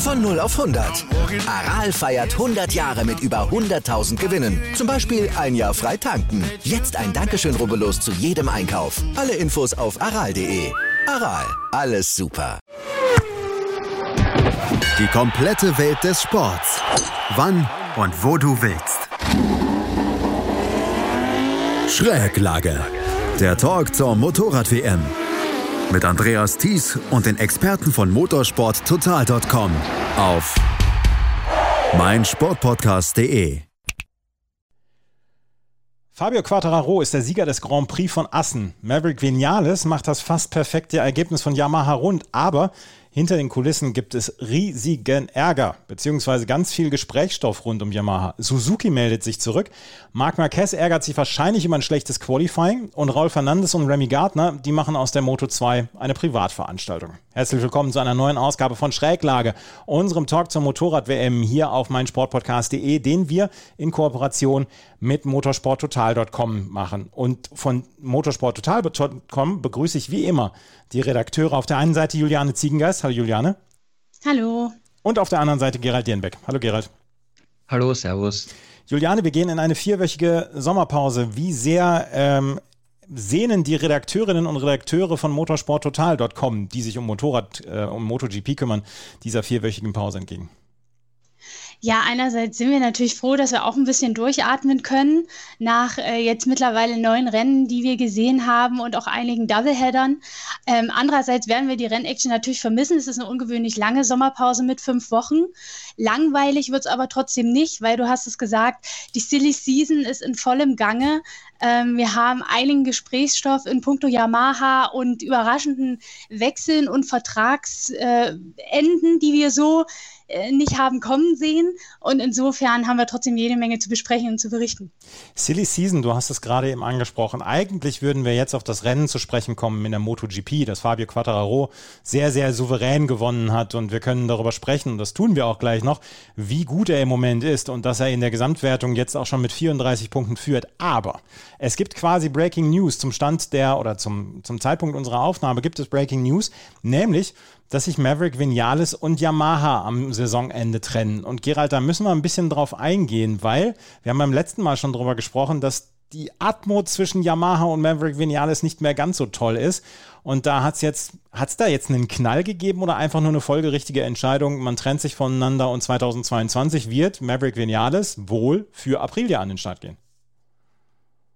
Von 0 auf 100. Aral feiert 100 Jahre mit über 100.000 Gewinnen. Zum Beispiel ein Jahr frei tanken. Jetzt ein Dankeschön, rubbellos zu jedem Einkauf. Alle Infos auf aral.de. Aral, alles super. Die komplette Welt des Sports. Wann und wo du willst. Schräglage. Der Talk zur Motorrad-WM mit Andreas Thies und den Experten von motorsporttotal.com auf meinsportpodcast.de. Fabio Quattararo ist der Sieger des Grand Prix von Assen. Maverick Vinales macht das fast perfekte Ergebnis von Yamaha rund, aber hinter den Kulissen gibt es riesigen Ärger, beziehungsweise ganz viel Gesprächsstoff rund um Yamaha. Suzuki meldet sich zurück. Marc Marquez ärgert sich wahrscheinlich über ein schlechtes Qualifying und Raul Fernandes und Remy Gardner, die machen aus der Moto 2 eine Privatveranstaltung. Herzlich willkommen zu einer neuen Ausgabe von Schräglage, unserem Talk zur Motorrad-WM hier auf meinsportpodcast.de, den wir in Kooperation mit motorsporttotal.com machen. Und von motorsporttotal.com begrüße ich wie immer die Redakteure auf der einen Seite Juliane Ziegengeist. Hallo Juliane. Hallo. Und auf der anderen Seite Gerald Dienbeck. Hallo Gerald. Hallo, Servus. Juliane, wir gehen in eine vierwöchige Sommerpause. Wie sehr ähm, sehnen die Redakteurinnen und Redakteure von motorsporttotal.com, die sich um Motorrad, äh, um MotoGP kümmern, dieser vierwöchigen Pause entgegen? Ja, einerseits sind wir natürlich froh, dass wir auch ein bisschen durchatmen können nach äh, jetzt mittlerweile neun Rennen, die wir gesehen haben und auch einigen Doubleheadern. Ähm, andererseits werden wir die Rennaction natürlich vermissen. Es ist eine ungewöhnlich lange Sommerpause mit fünf Wochen. Langweilig wird es aber trotzdem nicht, weil du hast es gesagt, die Silly Season ist in vollem Gange. Ähm, wir haben einigen Gesprächsstoff in puncto Yamaha und überraschenden Wechseln und Vertragsenden, äh, die wir so äh, nicht haben kommen sehen. Und insofern haben wir trotzdem jede Menge zu besprechen und zu berichten. Silly Season, du hast es gerade eben angesprochen. Eigentlich würden wir jetzt auf das Rennen zu sprechen kommen in der MotoGP, das Fabio Quattararo sehr, sehr souverän gewonnen hat. Und wir können darüber sprechen, und das tun wir auch gleich noch, wie gut er im Moment ist und dass er in der Gesamtwertung jetzt auch schon mit 34 Punkten führt. Aber es gibt quasi Breaking News zum Stand der oder zum, zum Zeitpunkt unserer Aufnahme gibt es Breaking News, nämlich dass sich Maverick Vinales und Yamaha am Saisonende trennen. Und Gerald, da müssen wir ein bisschen drauf eingehen, weil wir haben beim letzten Mal schon darüber gesprochen, dass die Atmo zwischen Yamaha und Maverick Vinales nicht mehr ganz so toll ist. Und da hat es jetzt, hat es da jetzt einen Knall gegeben oder einfach nur eine folgerichtige Entscheidung? Man trennt sich voneinander und 2022 wird Maverick Vinales wohl für Aprilia an den Start gehen.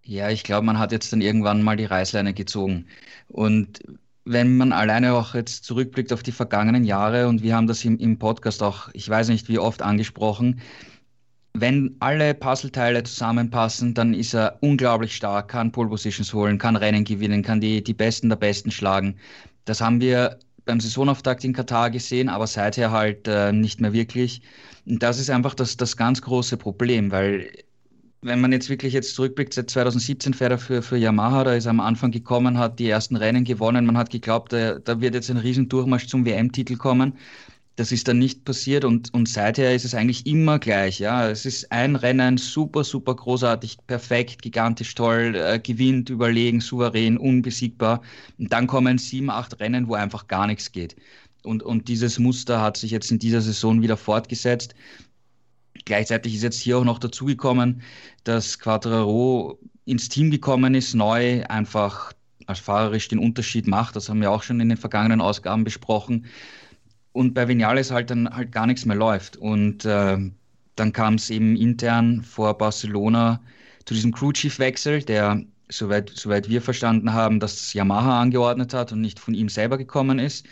Ja, ich glaube, man hat jetzt dann irgendwann mal die Reißleine gezogen. Und wenn man alleine auch jetzt zurückblickt auf die vergangenen Jahre und wir haben das im, im Podcast auch, ich weiß nicht wie oft angesprochen, wenn alle Puzzleteile zusammenpassen, dann ist er unglaublich stark, kann Pole Positions holen, kann Rennen gewinnen, kann die, die Besten der Besten schlagen. Das haben wir beim Saisonauftakt in Katar gesehen, aber seither halt äh, nicht mehr wirklich. Und das ist einfach das, das ganz große Problem, weil wenn man jetzt wirklich jetzt zurückblickt, seit 2017 fährt er für, für Yamaha, da ist er am Anfang gekommen, hat die ersten Rennen gewonnen. Man hat geglaubt, da, da wird jetzt ein Riesendurchmarsch zum WM-Titel kommen. Das ist dann nicht passiert und, und seither ist es eigentlich immer gleich. Ja, es ist ein Rennen, super, super großartig, perfekt, gigantisch toll, äh, gewinnt, überlegen, souverän, unbesiegbar. Und dann kommen sieben, acht Rennen, wo einfach gar nichts geht. Und, und dieses Muster hat sich jetzt in dieser Saison wieder fortgesetzt. Gleichzeitig ist jetzt hier auch noch dazugekommen, dass Quattraro ins Team gekommen ist, neu einfach als fahrerisch den Unterschied macht. Das haben wir auch schon in den vergangenen Ausgaben besprochen. Und bei Vinales halt dann halt gar nichts mehr läuft. Und äh, dann kam es eben intern vor Barcelona zu diesem Crew Chief Wechsel, der soweit, soweit wir verstanden haben, dass Yamaha angeordnet hat und nicht von ihm selber gekommen ist.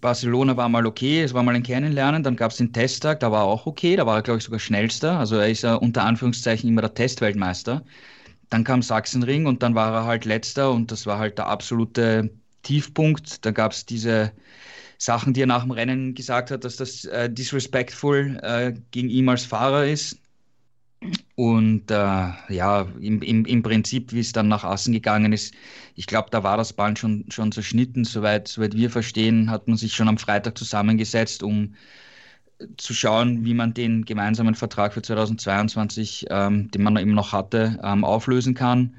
Barcelona war mal okay, es war mal ein Kennenlernen, dann gab es den Testtag, da war er auch okay, da war er, glaube ich, sogar schnellster. Also er ist ja unter Anführungszeichen immer der Testweltmeister. Dann kam Sachsenring und dann war er halt letzter und das war halt der absolute Tiefpunkt. Da gab es diese Sachen, die er nach dem Rennen gesagt hat, dass das äh, disrespectful äh, gegen ihn als Fahrer ist. Und äh, ja, im, im, im Prinzip, wie es dann nach außen gegangen ist, ich glaube, da war das Band schon, schon zerschnitten. Soweit, soweit wir verstehen, hat man sich schon am Freitag zusammengesetzt, um zu schauen, wie man den gemeinsamen Vertrag für 2022, ähm, den man eben noch hatte, ähm, auflösen kann.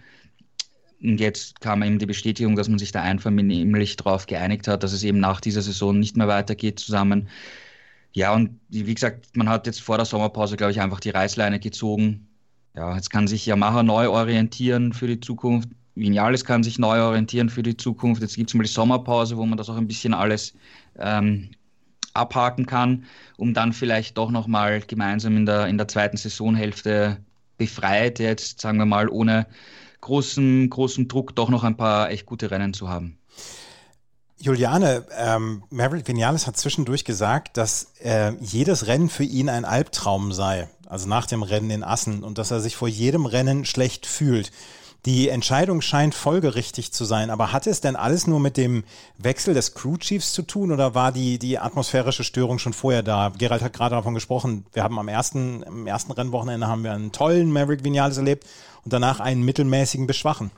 Und jetzt kam eben die Bestätigung, dass man sich da einvernehmlich darauf geeinigt hat, dass es eben nach dieser Saison nicht mehr weitergeht zusammen. Ja, und wie gesagt, man hat jetzt vor der Sommerpause, glaube ich, einfach die Reißleine gezogen. Ja, jetzt kann sich Yamaha neu orientieren für die Zukunft. Vinales kann sich neu orientieren für die Zukunft. Jetzt gibt es mal die Sommerpause, wo man das auch ein bisschen alles ähm, abhaken kann, um dann vielleicht doch nochmal gemeinsam in der, in der zweiten Saisonhälfte befreit, jetzt sagen wir mal, ohne großen, großen Druck doch noch ein paar echt gute Rennen zu haben. Juliane, ähm, Maverick Vinales hat zwischendurch gesagt, dass äh, jedes Rennen für ihn ein Albtraum sei, also nach dem Rennen in Assen und dass er sich vor jedem Rennen schlecht fühlt. Die Entscheidung scheint folgerichtig zu sein, aber hatte es denn alles nur mit dem Wechsel des Crew Chiefs zu tun oder war die, die atmosphärische Störung schon vorher da? Gerald hat gerade davon gesprochen, wir haben am ersten, im ersten Rennwochenende haben wir einen tollen Maverick Vinales erlebt und danach einen mittelmäßigen Beschwachen.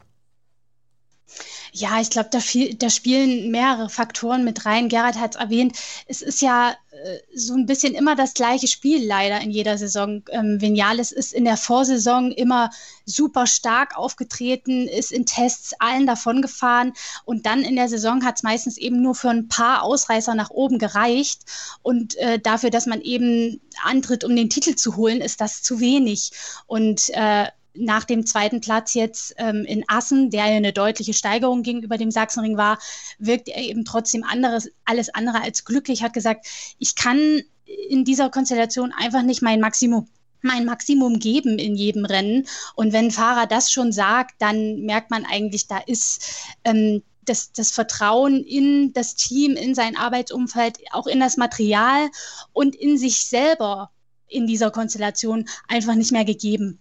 Ja, ich glaube, da, da, spielen mehrere Faktoren mit rein. Gerhard hat es erwähnt, es ist ja äh, so ein bisschen immer das gleiche Spiel leider in jeder Saison. Ähm, Vinales ist in der Vorsaison immer super stark aufgetreten, ist in Tests allen davon gefahren und dann in der Saison hat es meistens eben nur für ein paar Ausreißer nach oben gereicht und äh, dafür, dass man eben antritt, um den Titel zu holen, ist das zu wenig. Und äh, nach dem zweiten Platz jetzt ähm, in Assen, der ja eine deutliche Steigerung gegenüber dem Sachsenring war, wirkt er eben trotzdem anderes, alles andere als glücklich, hat gesagt, ich kann in dieser Konstellation einfach nicht mein Maximum mein Maximum geben in jedem Rennen. Und wenn ein Fahrer das schon sagt, dann merkt man eigentlich, da ist ähm, das, das Vertrauen in das Team, in sein Arbeitsumfeld, auch in das Material und in sich selber in dieser Konstellation einfach nicht mehr gegeben.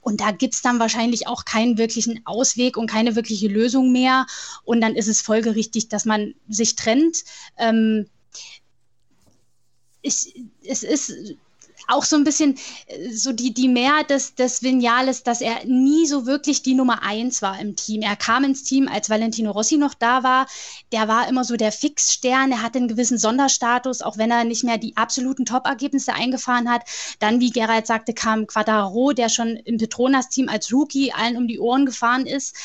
Und da gibt's dann wahrscheinlich auch keinen wirklichen Ausweg und keine wirkliche Lösung mehr. Und dann ist es folgerichtig, dass man sich trennt. Ähm, ich, es ist auch so ein bisschen äh, so die, die Mehrheit des, des Vinales, dass er nie so wirklich die Nummer eins war im Team. Er kam ins Team, als Valentino Rossi noch da war. Der war immer so der Fixstern. Er hatte einen gewissen Sonderstatus, auch wenn er nicht mehr die absoluten Top-Ergebnisse eingefahren hat. Dann, wie Gerald sagte, kam Quadraro, der schon im Petronas-Team als Rookie allen um die Ohren gefahren ist,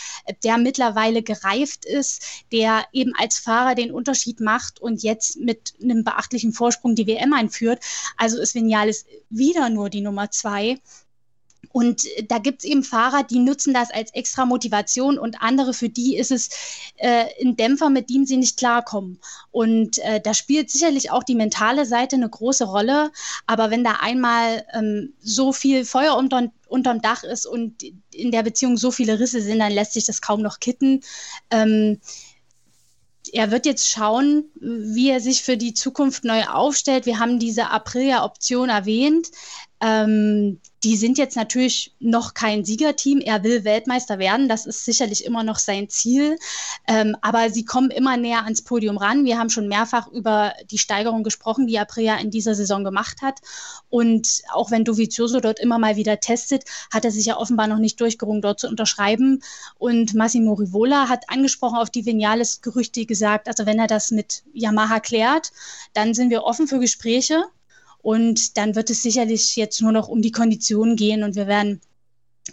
der mittlerweile gereift ist, der eben als Fahrer den Unterschied macht und jetzt mit einem beachtlichen Vorsprung die WM einführt. Also ist Vinales wieder nur die Nummer zwei. Und da gibt es eben Fahrer, die nutzen das als extra Motivation und andere, für die ist es äh, ein Dämpfer, mit dem sie nicht klarkommen. Und äh, da spielt sicherlich auch die mentale Seite eine große Rolle. Aber wenn da einmal ähm, so viel Feuer unter, unterm Dach ist und in der Beziehung so viele Risse sind, dann lässt sich das kaum noch kitten. Ähm, er wird jetzt schauen, wie er sich für die Zukunft neu aufstellt. Wir haben diese Aprilia-Option erwähnt. Ähm, die sind jetzt natürlich noch kein Siegerteam. Er will Weltmeister werden. Das ist sicherlich immer noch sein Ziel. Ähm, aber sie kommen immer näher ans Podium ran. Wir haben schon mehrfach über die Steigerung gesprochen, die Aprilia in dieser Saison gemacht hat. Und auch wenn Dovizioso dort immer mal wieder testet, hat er sich ja offenbar noch nicht durchgerungen, dort zu unterschreiben. Und Massimo Rivola hat angesprochen auf die Vinales-Gerüchte gesagt, also wenn er das mit Yamaha klärt, dann sind wir offen für Gespräche. Und dann wird es sicherlich jetzt nur noch um die Konditionen gehen und wir werden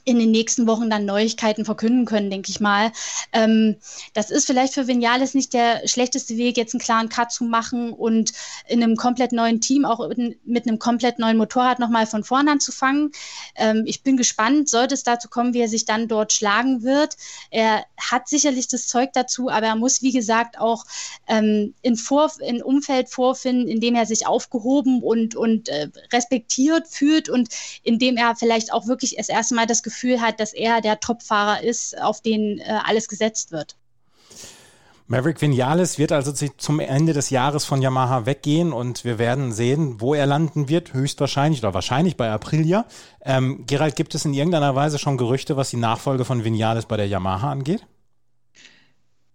in den nächsten Wochen dann Neuigkeiten verkünden können, denke ich mal. Ähm, das ist vielleicht für Vinales nicht der schlechteste Weg, jetzt einen klaren Cut zu machen und in einem komplett neuen Team, auch in, mit einem komplett neuen Motorrad nochmal von vorn anzufangen. Ähm, ich bin gespannt, sollte es dazu kommen, wie er sich dann dort schlagen wird. Er hat sicherlich das Zeug dazu, aber er muss, wie gesagt, auch ähm, in, Vor in Umfeld vorfinden, in dem er sich aufgehoben und, und äh, respektiert fühlt und in dem er vielleicht auch wirklich das erste Mal das Gefühl hat, dass er der Topfahrer ist, auf den äh, alles gesetzt wird. Maverick Vinales wird also zum Ende des Jahres von Yamaha weggehen und wir werden sehen, wo er landen wird, höchstwahrscheinlich oder wahrscheinlich bei Aprilia. Ähm, Gerald, gibt es in irgendeiner Weise schon Gerüchte, was die Nachfolge von Vinales bei der Yamaha angeht?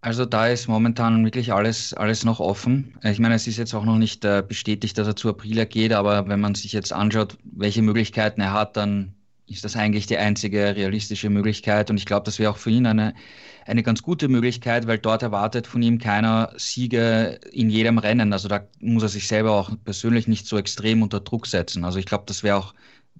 Also da ist momentan wirklich alles, alles noch offen. Ich meine, es ist jetzt auch noch nicht äh, bestätigt, dass er zu April geht, aber wenn man sich jetzt anschaut, welche Möglichkeiten er hat, dann ist das eigentlich die einzige realistische Möglichkeit. Und ich glaube, das wäre auch für ihn eine, eine ganz gute Möglichkeit, weil dort erwartet von ihm keiner Siege in jedem Rennen. Also da muss er sich selber auch persönlich nicht so extrem unter Druck setzen. Also ich glaube, das wäre auch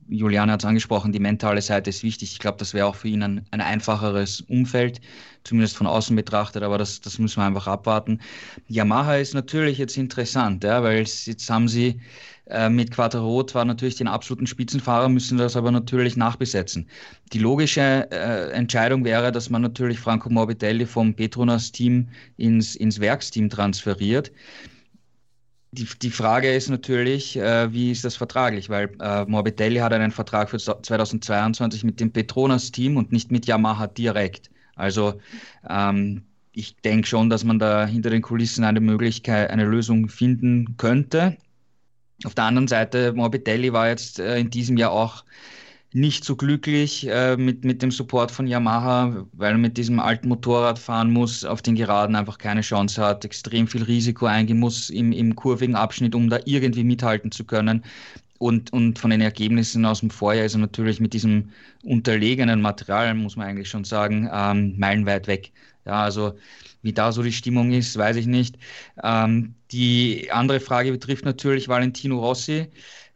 Juliane hat es angesprochen, die mentale Seite ist wichtig. Ich glaube, das wäre auch für ihn ein, ein, einfacheres Umfeld, zumindest von außen betrachtet, aber das, das müssen wir einfach abwarten. Yamaha ist natürlich jetzt interessant, ja, weil jetzt haben sie äh, mit Quattro zwar natürlich den absoluten Spitzenfahrer, müssen das aber natürlich nachbesetzen. Die logische äh, Entscheidung wäre, dass man natürlich Franco Morbidelli vom Petronas-Team ins, ins Werksteam transferiert die, die Frage ist natürlich, äh, wie ist das vertraglich? Weil äh, Morbidelli hat einen Vertrag für 2022 mit dem Petronas-Team und nicht mit Yamaha direkt. Also ähm, ich denke schon, dass man da hinter den Kulissen eine Möglichkeit, eine Lösung finden könnte. Auf der anderen Seite, Morbidelli war jetzt äh, in diesem Jahr auch nicht so glücklich äh, mit, mit dem Support von Yamaha, weil er mit diesem alten Motorrad fahren muss, auf den Geraden einfach keine Chance hat, extrem viel Risiko eingehen muss im, im kurvigen Abschnitt, um da irgendwie mithalten zu können. Und, und von den Ergebnissen aus dem Vorjahr ist er natürlich mit diesem unterlegenen Material, muss man eigentlich schon sagen, ähm, meilenweit weg. Ja, also wie da so die Stimmung ist, weiß ich nicht. Ähm, die andere Frage betrifft natürlich Valentino Rossi.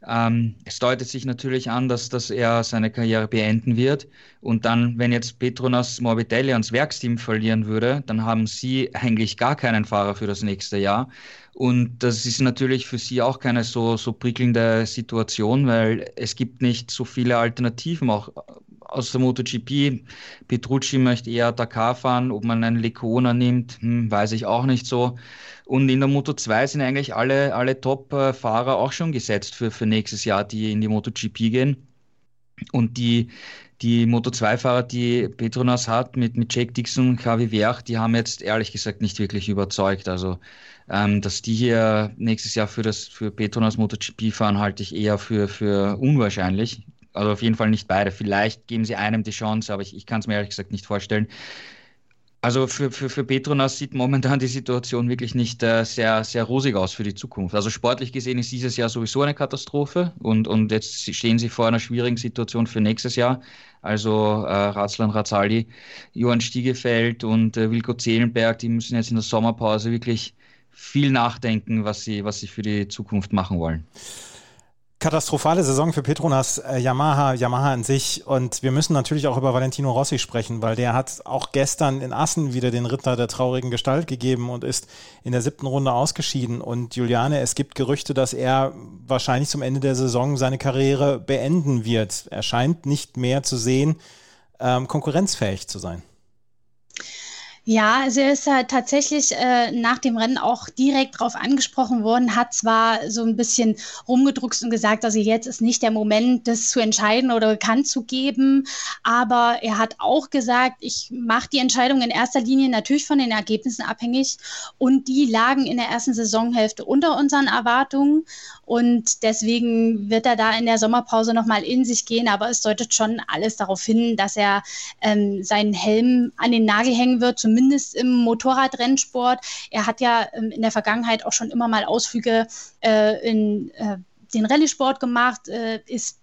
Ähm, es deutet sich natürlich an, dass, dass er seine Karriere beenden wird. Und dann, wenn jetzt Petronas Morbidelli ans Werksteam verlieren würde, dann haben sie eigentlich gar keinen Fahrer für das nächste Jahr. Und das ist natürlich für sie auch keine so, so prickelnde Situation, weil es gibt nicht so viele Alternativen, auch aus der MotoGP. Petrucci möchte eher Dakar fahren, ob man einen Lecona nimmt, hm, weiß ich auch nicht so. Und in der Moto 2 sind eigentlich alle, alle Top-Fahrer auch schon gesetzt für, für nächstes Jahr, die in die MotoGP gehen. Und die, die Moto2-Fahrer, die Petronas hat, mit, mit Jake Dixon und Javi Werch, die haben jetzt ehrlich gesagt nicht wirklich überzeugt. Also, ähm, dass die hier nächstes Jahr für, das, für Petronas MotoGP fahren, halte ich eher für, für unwahrscheinlich. Also auf jeden Fall nicht beide. Vielleicht geben sie einem die Chance, aber ich, ich kann es mir ehrlich gesagt nicht vorstellen. Also für, für, für Petronas sieht momentan die Situation wirklich nicht äh, sehr, sehr rosig aus für die Zukunft. Also sportlich gesehen ist dieses Jahr sowieso eine Katastrophe und, und jetzt stehen sie vor einer schwierigen Situation für nächstes Jahr. Also äh, Ratzlan Razzali, Johann Stiegefeld und äh, Wilko Zehlenberg, die müssen jetzt in der Sommerpause wirklich viel nachdenken, was sie, was sie für die Zukunft machen wollen katastrophale Saison für Petronas, äh, Yamaha, Yamaha an sich. Und wir müssen natürlich auch über Valentino Rossi sprechen, weil der hat auch gestern in Assen wieder den Ritter der traurigen Gestalt gegeben und ist in der siebten Runde ausgeschieden. Und Juliane, es gibt Gerüchte, dass er wahrscheinlich zum Ende der Saison seine Karriere beenden wird. Er scheint nicht mehr zu sehen, ähm, konkurrenzfähig zu sein. Ja, also er ist halt tatsächlich äh, nach dem Rennen auch direkt drauf angesprochen worden, hat zwar so ein bisschen rumgedruckst und gesagt, also jetzt ist nicht der Moment, das zu entscheiden oder bekannt zu geben, aber er hat auch gesagt, ich mache die Entscheidung in erster Linie natürlich von den Ergebnissen abhängig. Und die lagen in der ersten Saisonhälfte unter unseren Erwartungen. Und deswegen wird er da in der Sommerpause nochmal in sich gehen, aber es deutet schon alles darauf hin, dass er ähm, seinen Helm an den Nagel hängen wird, zumindest im Motorradrennsport. Er hat ja ähm, in der Vergangenheit auch schon immer mal Ausflüge äh, in äh, den Rallye-Sport gemacht, äh, ist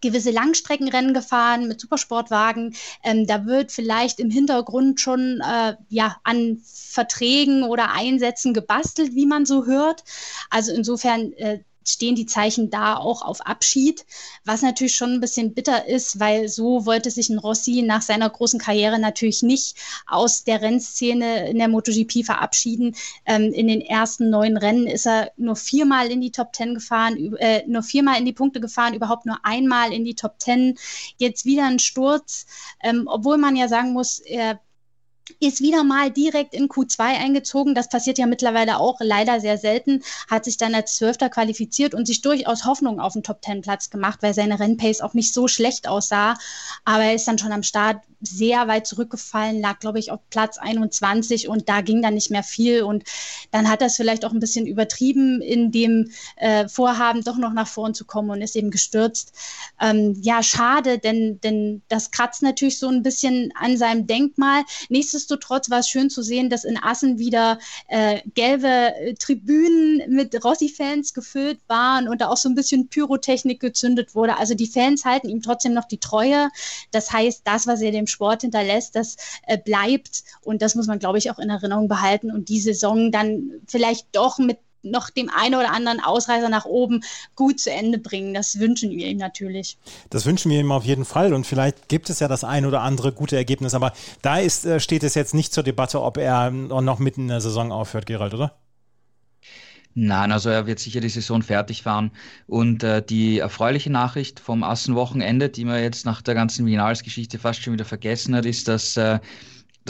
gewisse Langstreckenrennen gefahren mit Supersportwagen. Ähm, da wird vielleicht im Hintergrund schon äh, ja, an Verträgen oder Einsätzen gebastelt, wie man so hört. Also insofern äh, stehen die Zeichen da auch auf Abschied, was natürlich schon ein bisschen bitter ist, weil so wollte sich ein Rossi nach seiner großen Karriere natürlich nicht aus der Rennszene in der MotoGP verabschieden. Ähm, in den ersten neun Rennen ist er nur viermal in die Top Ten gefahren, äh, nur viermal in die Punkte gefahren, überhaupt nur einmal in die Top Ten. Jetzt wieder ein Sturz, ähm, obwohl man ja sagen muss, er ist wieder mal direkt in Q2 eingezogen. Das passiert ja mittlerweile auch leider sehr selten. Hat sich dann als Zwölfter qualifiziert und sich durchaus Hoffnung auf den Top-10-Platz gemacht, weil seine Rennpace auch nicht so schlecht aussah. Aber er ist dann schon am Start sehr weit zurückgefallen, lag, glaube ich, auf Platz 21 und da ging dann nicht mehr viel. Und dann hat er es vielleicht auch ein bisschen übertrieben in dem äh, Vorhaben, doch noch nach vorn zu kommen und ist eben gestürzt. Ähm, ja, schade, denn, denn das kratzt natürlich so ein bisschen an seinem Denkmal. Nächstes nichtsdestotrotz war es schön zu sehen, dass in Assen wieder äh, gelbe äh, Tribünen mit Rossi-Fans gefüllt waren und da auch so ein bisschen Pyrotechnik gezündet wurde. Also die Fans halten ihm trotzdem noch die Treue. Das heißt, das, was er dem Sport hinterlässt, das äh, bleibt und das muss man, glaube ich, auch in Erinnerung behalten und die Saison dann vielleicht doch mit noch dem einen oder anderen Ausreißer nach oben gut zu Ende bringen. Das wünschen wir ihm natürlich. Das wünschen wir ihm auf jeden Fall und vielleicht gibt es ja das ein oder andere gute Ergebnis, aber da ist, äh, steht es jetzt nicht zur Debatte, ob er noch mitten in der Saison aufhört, Gerald, oder? Nein, also er wird sicher die Saison fertig fahren. Und äh, die erfreuliche Nachricht vom Assenwochenende, die man jetzt nach der ganzen Vinalsgeschichte fast schon wieder vergessen hat, ist, dass äh,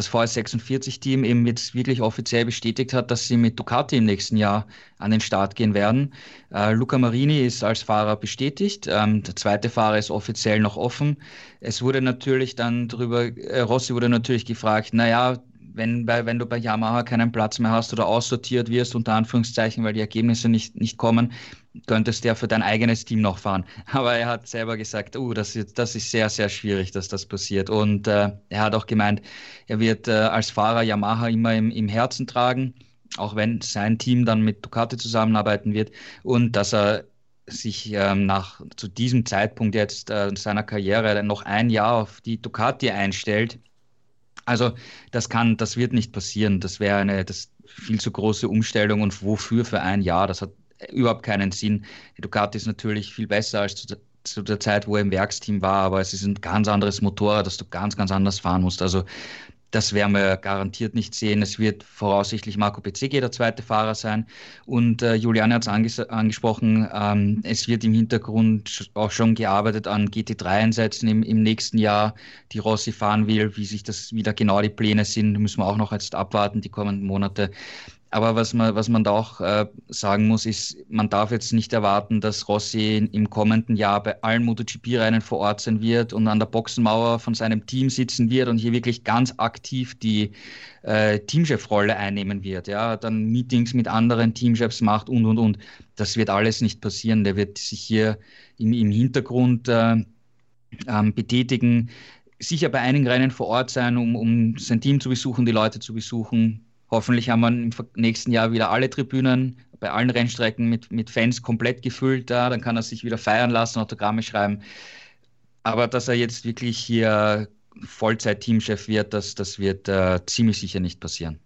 das VS46-Team eben jetzt wirklich offiziell bestätigt hat, dass sie mit Ducati im nächsten Jahr an den Start gehen werden. Äh, Luca Marini ist als Fahrer bestätigt. Ähm, der zweite Fahrer ist offiziell noch offen. Es wurde natürlich dann darüber, äh, Rossi wurde natürlich gefragt, naja, wenn, bei, wenn du bei Yamaha keinen Platz mehr hast oder aussortiert wirst, unter Anführungszeichen, weil die Ergebnisse nicht, nicht kommen, könntest du ja für dein eigenes Team noch fahren. Aber er hat selber gesagt, uh, das, ist, das ist sehr, sehr schwierig, dass das passiert. Und äh, er hat auch gemeint, er wird äh, als Fahrer Yamaha immer im, im Herzen tragen, auch wenn sein Team dann mit Ducati zusammenarbeiten wird und dass er sich ähm, nach zu diesem Zeitpunkt jetzt äh, seiner Karriere noch ein Jahr auf die Ducati einstellt also das kann, das wird nicht passieren. Das wäre eine das viel zu große Umstellung und wofür für ein Jahr? Das hat überhaupt keinen Sinn. Ducati ist natürlich viel besser als zu der, zu der Zeit, wo er im Werksteam war, aber es ist ein ganz anderes Motorrad, das du ganz, ganz anders fahren musst. Also das werden wir garantiert nicht sehen. Es wird voraussichtlich Marco Bezzecchi der zweite Fahrer sein. Und äh, Juliane hat es anges angesprochen, ähm, es wird im Hintergrund auch schon gearbeitet an GT3-Einsätzen im, im nächsten Jahr, die Rossi fahren will. Wie sich das wieder genau die Pläne sind, müssen wir auch noch jetzt abwarten, die kommenden Monate. Aber was man, was man da auch äh, sagen muss, ist, man darf jetzt nicht erwarten, dass Rossi im kommenden Jahr bei allen MotoGP-Rennen vor Ort sein wird und an der Boxenmauer von seinem Team sitzen wird und hier wirklich ganz aktiv die äh, Teamchefrolle einnehmen wird. Ja, dann Meetings mit anderen Teamchefs macht und und und. Das wird alles nicht passieren. Der wird sich hier im, im Hintergrund äh, ähm, betätigen, sicher bei einigen Rennen vor Ort sein, um, um sein Team zu besuchen, die Leute zu besuchen Hoffentlich haben wir im nächsten Jahr wieder alle Tribünen bei allen Rennstrecken mit, mit Fans komplett gefüllt. Ja, dann kann er sich wieder feiern lassen, Autogramme schreiben. Aber dass er jetzt wirklich hier Vollzeit-Teamchef wird, das, das wird äh, ziemlich sicher nicht passieren.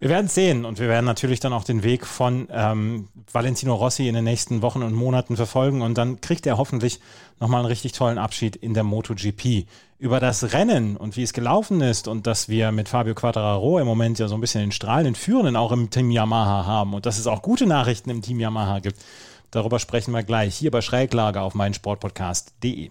Wir werden sehen und wir werden natürlich dann auch den Weg von ähm, Valentino Rossi in den nächsten Wochen und Monaten verfolgen und dann kriegt er hoffentlich nochmal einen richtig tollen Abschied in der MotoGP. Über das Rennen und wie es gelaufen ist und dass wir mit Fabio Quattararo im Moment ja so ein bisschen den strahlenden Führenden auch im Team Yamaha haben und dass es auch gute Nachrichten im Team Yamaha gibt. Darüber sprechen wir gleich hier bei Schräglage auf meinsportpodcast.de.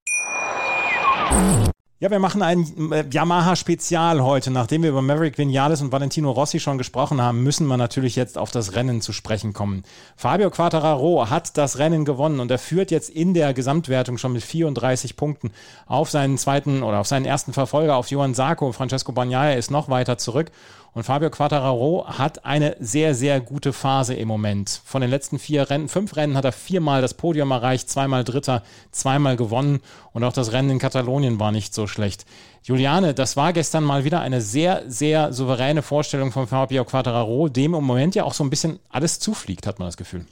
Ja, wir machen ein äh, Yamaha-Spezial heute. Nachdem wir über Maverick Vinales und Valentino Rossi schon gesprochen haben, müssen wir natürlich jetzt auf das Rennen zu sprechen kommen. Fabio Quattararo hat das Rennen gewonnen und er führt jetzt in der Gesamtwertung schon mit 34 Punkten auf seinen zweiten oder auf seinen ersten Verfolger, auf Johann Sarko. Francesco Bagnaia ist noch weiter zurück und Fabio Quattararo hat eine sehr, sehr gute Phase im Moment. Von den letzten vier Rennen, fünf Rennen hat er viermal das Podium erreicht, zweimal Dritter, zweimal gewonnen. Und auch das Rennen in Katalonien war nicht so schlecht. Juliane, das war gestern mal wieder eine sehr, sehr souveräne Vorstellung von Fabio Quattararo, dem im Moment ja auch so ein bisschen alles zufliegt, hat man das Gefühl.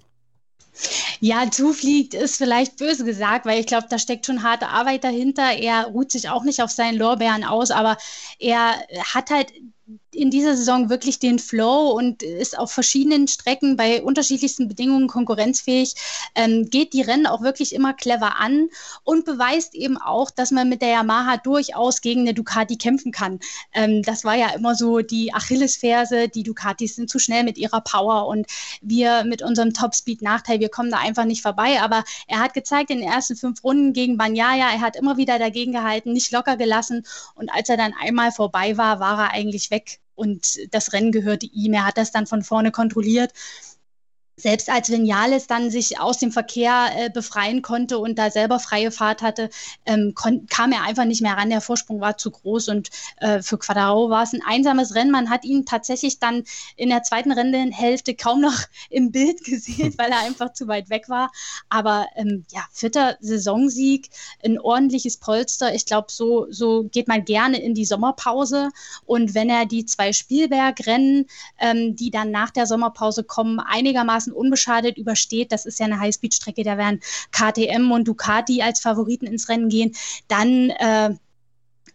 Ja, zufliegt ist vielleicht böse gesagt, weil ich glaube, da steckt schon harte Arbeit dahinter. Er ruht sich auch nicht auf seinen Lorbeeren aus, aber er hat halt in dieser Saison wirklich den Flow und ist auf verschiedenen Strecken bei unterschiedlichsten Bedingungen konkurrenzfähig, ähm, geht die Rennen auch wirklich immer clever an und beweist eben auch, dass man mit der Yamaha durchaus gegen eine Ducati kämpfen kann. Ähm, das war ja immer so die Achillesferse, die Ducatis sind zu schnell mit ihrer Power und wir mit unserem Topspeed-Nachteil, wir kommen da einfach nicht vorbei. Aber er hat gezeigt in den ersten fünf Runden gegen Banyaya, er hat immer wieder dagegen gehalten, nicht locker gelassen und als er dann einmal vorbei war, war er eigentlich weg und das Rennen gehörte ihm. Er hat das dann von vorne kontrolliert selbst als Vinales dann sich aus dem Verkehr äh, befreien konnte und da selber freie Fahrt hatte, ähm, kam er einfach nicht mehr ran. Der Vorsprung war zu groß und äh, für Quadraro war es ein einsames Rennen. Man hat ihn tatsächlich dann in der zweiten Rennhälfte kaum noch im Bild gesehen, weil er einfach zu weit weg war. Aber ähm, ja, vierter Saisonsieg, ein ordentliches Polster. Ich glaube, so, so geht man gerne in die Sommerpause. Und wenn er die zwei Spielbergrennen, ähm, die dann nach der Sommerpause kommen, einigermaßen einigermaßen unbeschadet übersteht, das ist ja eine Highspeed-Strecke, da werden KTM und Ducati als Favoriten ins Rennen gehen, dann äh,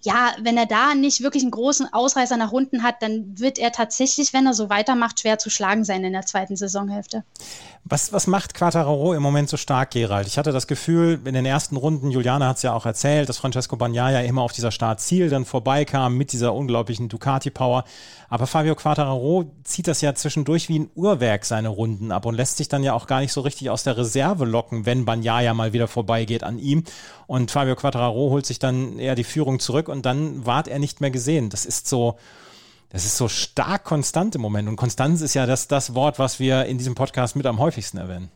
ja, wenn er da nicht wirklich einen großen Ausreißer nach unten hat, dann wird er tatsächlich, wenn er so weitermacht, schwer zu schlagen sein in der zweiten Saisonhälfte. Was, was macht Quattararo im Moment so stark, Gerald? Ich hatte das Gefühl, in den ersten Runden, Juliane hat es ja auch erzählt, dass Francesco Bagnaia immer auf dieser Startziel dann vorbeikam mit dieser unglaublichen Ducati-Power. Aber Fabio Quattararo zieht das ja zwischendurch wie ein Uhrwerk seine Runden ab und lässt sich dann ja auch gar nicht so richtig aus der Reserve locken, wenn Bagnaia mal wieder vorbeigeht an ihm. Und Fabio Quattararo holt sich dann eher die Führung zurück und dann ward er nicht mehr gesehen. Das ist so, das ist so stark konstant im Moment. Und Konstanz ist ja das, das Wort, was wir in diesem Podcast mit am häufigsten erwähnen.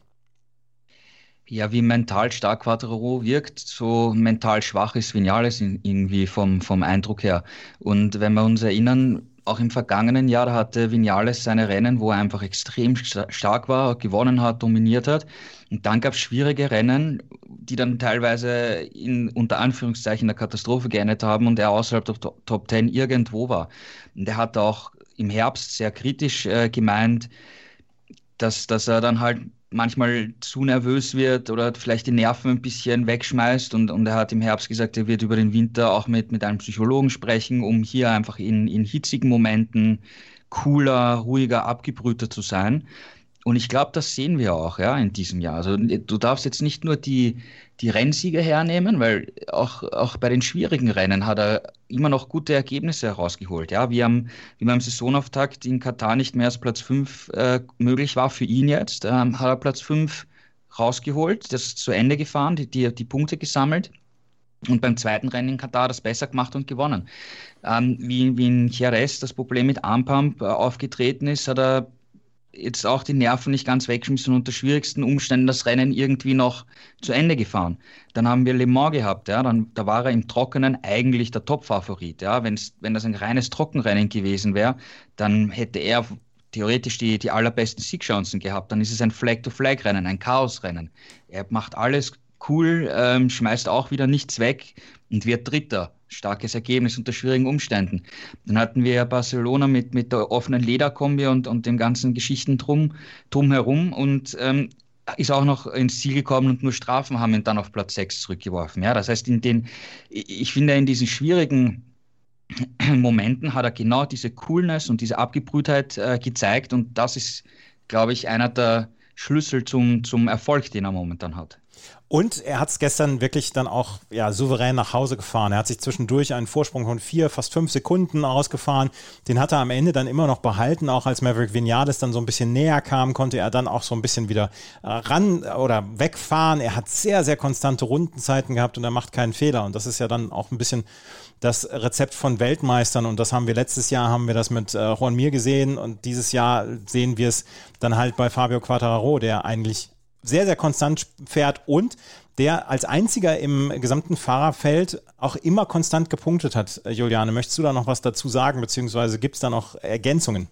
Ja, wie mental stark Quattro wirkt, so mental schwach ist Vinales irgendwie vom, vom Eindruck her. Und wenn wir uns erinnern, auch im vergangenen Jahr hatte Vinales seine Rennen, wo er einfach extrem stark war, gewonnen hat, dominiert hat. Und dann gab es schwierige Rennen, die dann teilweise in unter Anführungszeichen der Katastrophe geendet haben und er außerhalb der Top 10 irgendwo war. Und er hat auch im Herbst sehr kritisch äh, gemeint, dass, dass er dann halt manchmal zu nervös wird oder vielleicht die Nerven ein bisschen wegschmeißt. Und, und er hat im Herbst gesagt, er wird über den Winter auch mit, mit einem Psychologen sprechen, um hier einfach in, in hitzigen Momenten cooler, ruhiger, abgebrühter zu sein. Und ich glaube, das sehen wir auch ja, in diesem Jahr. Also du darfst jetzt nicht nur die, die Rennsieger hernehmen, weil auch, auch bei den schwierigen Rennen hat er immer noch gute Ergebnisse herausgeholt. Ja, wie am, wie beim Saisonauftakt in Katar nicht mehr als Platz 5 äh, möglich war für ihn jetzt, ähm, hat er Platz 5 rausgeholt, das zu Ende gefahren, die, die, die Punkte gesammelt und beim zweiten Rennen in Katar das besser gemacht und gewonnen. Ähm, wie, wie in Jerez das Problem mit Armpump äh, aufgetreten ist, hat er jetzt auch die Nerven nicht ganz wegschmissen und unter schwierigsten Umständen das Rennen irgendwie noch zu Ende gefahren. Dann haben wir Le Mans gehabt, ja, dann, da war er im Trockenen eigentlich der Top-Favorit. Ja. Wenn das ein reines Trockenrennen gewesen wäre, dann hätte er theoretisch die, die allerbesten Siegchancen gehabt. Dann ist es ein Flag-to-Flag-Rennen, ein Chaos-Rennen. Er macht alles cool, ähm, schmeißt auch wieder nichts weg und wird Dritter starkes Ergebnis unter schwierigen Umständen. Dann hatten wir Barcelona mit, mit der offenen Lederkombi und, und dem ganzen Geschichten drum, drumherum und ähm, ist auch noch ins Ziel gekommen und nur Strafen haben ihn dann auf Platz 6 zurückgeworfen. Ja, das heißt, in den, ich finde, in diesen schwierigen Momenten hat er genau diese Coolness und diese Abgebrühtheit äh, gezeigt und das ist, glaube ich, einer der Schlüssel zum, zum Erfolg, den er momentan hat. Und er hat es gestern wirklich dann auch ja, souverän nach Hause gefahren. Er hat sich zwischendurch einen Vorsprung von vier, fast fünf Sekunden ausgefahren. Den hat er am Ende dann immer noch behalten. Auch als Maverick Vinales dann so ein bisschen näher kam, konnte er dann auch so ein bisschen wieder äh, ran oder wegfahren. Er hat sehr, sehr konstante Rundenzeiten gehabt und er macht keinen Fehler. Und das ist ja dann auch ein bisschen das Rezept von Weltmeistern. Und das haben wir letztes Jahr, haben wir das mit äh, Juan Mir gesehen. Und dieses Jahr sehen wir es dann halt bei Fabio Quattararo, der eigentlich sehr, sehr konstant fährt und der als einziger im gesamten Fahrerfeld auch immer konstant gepunktet hat. Äh, Juliane, möchtest du da noch was dazu sagen, beziehungsweise gibt es da noch Ergänzungen?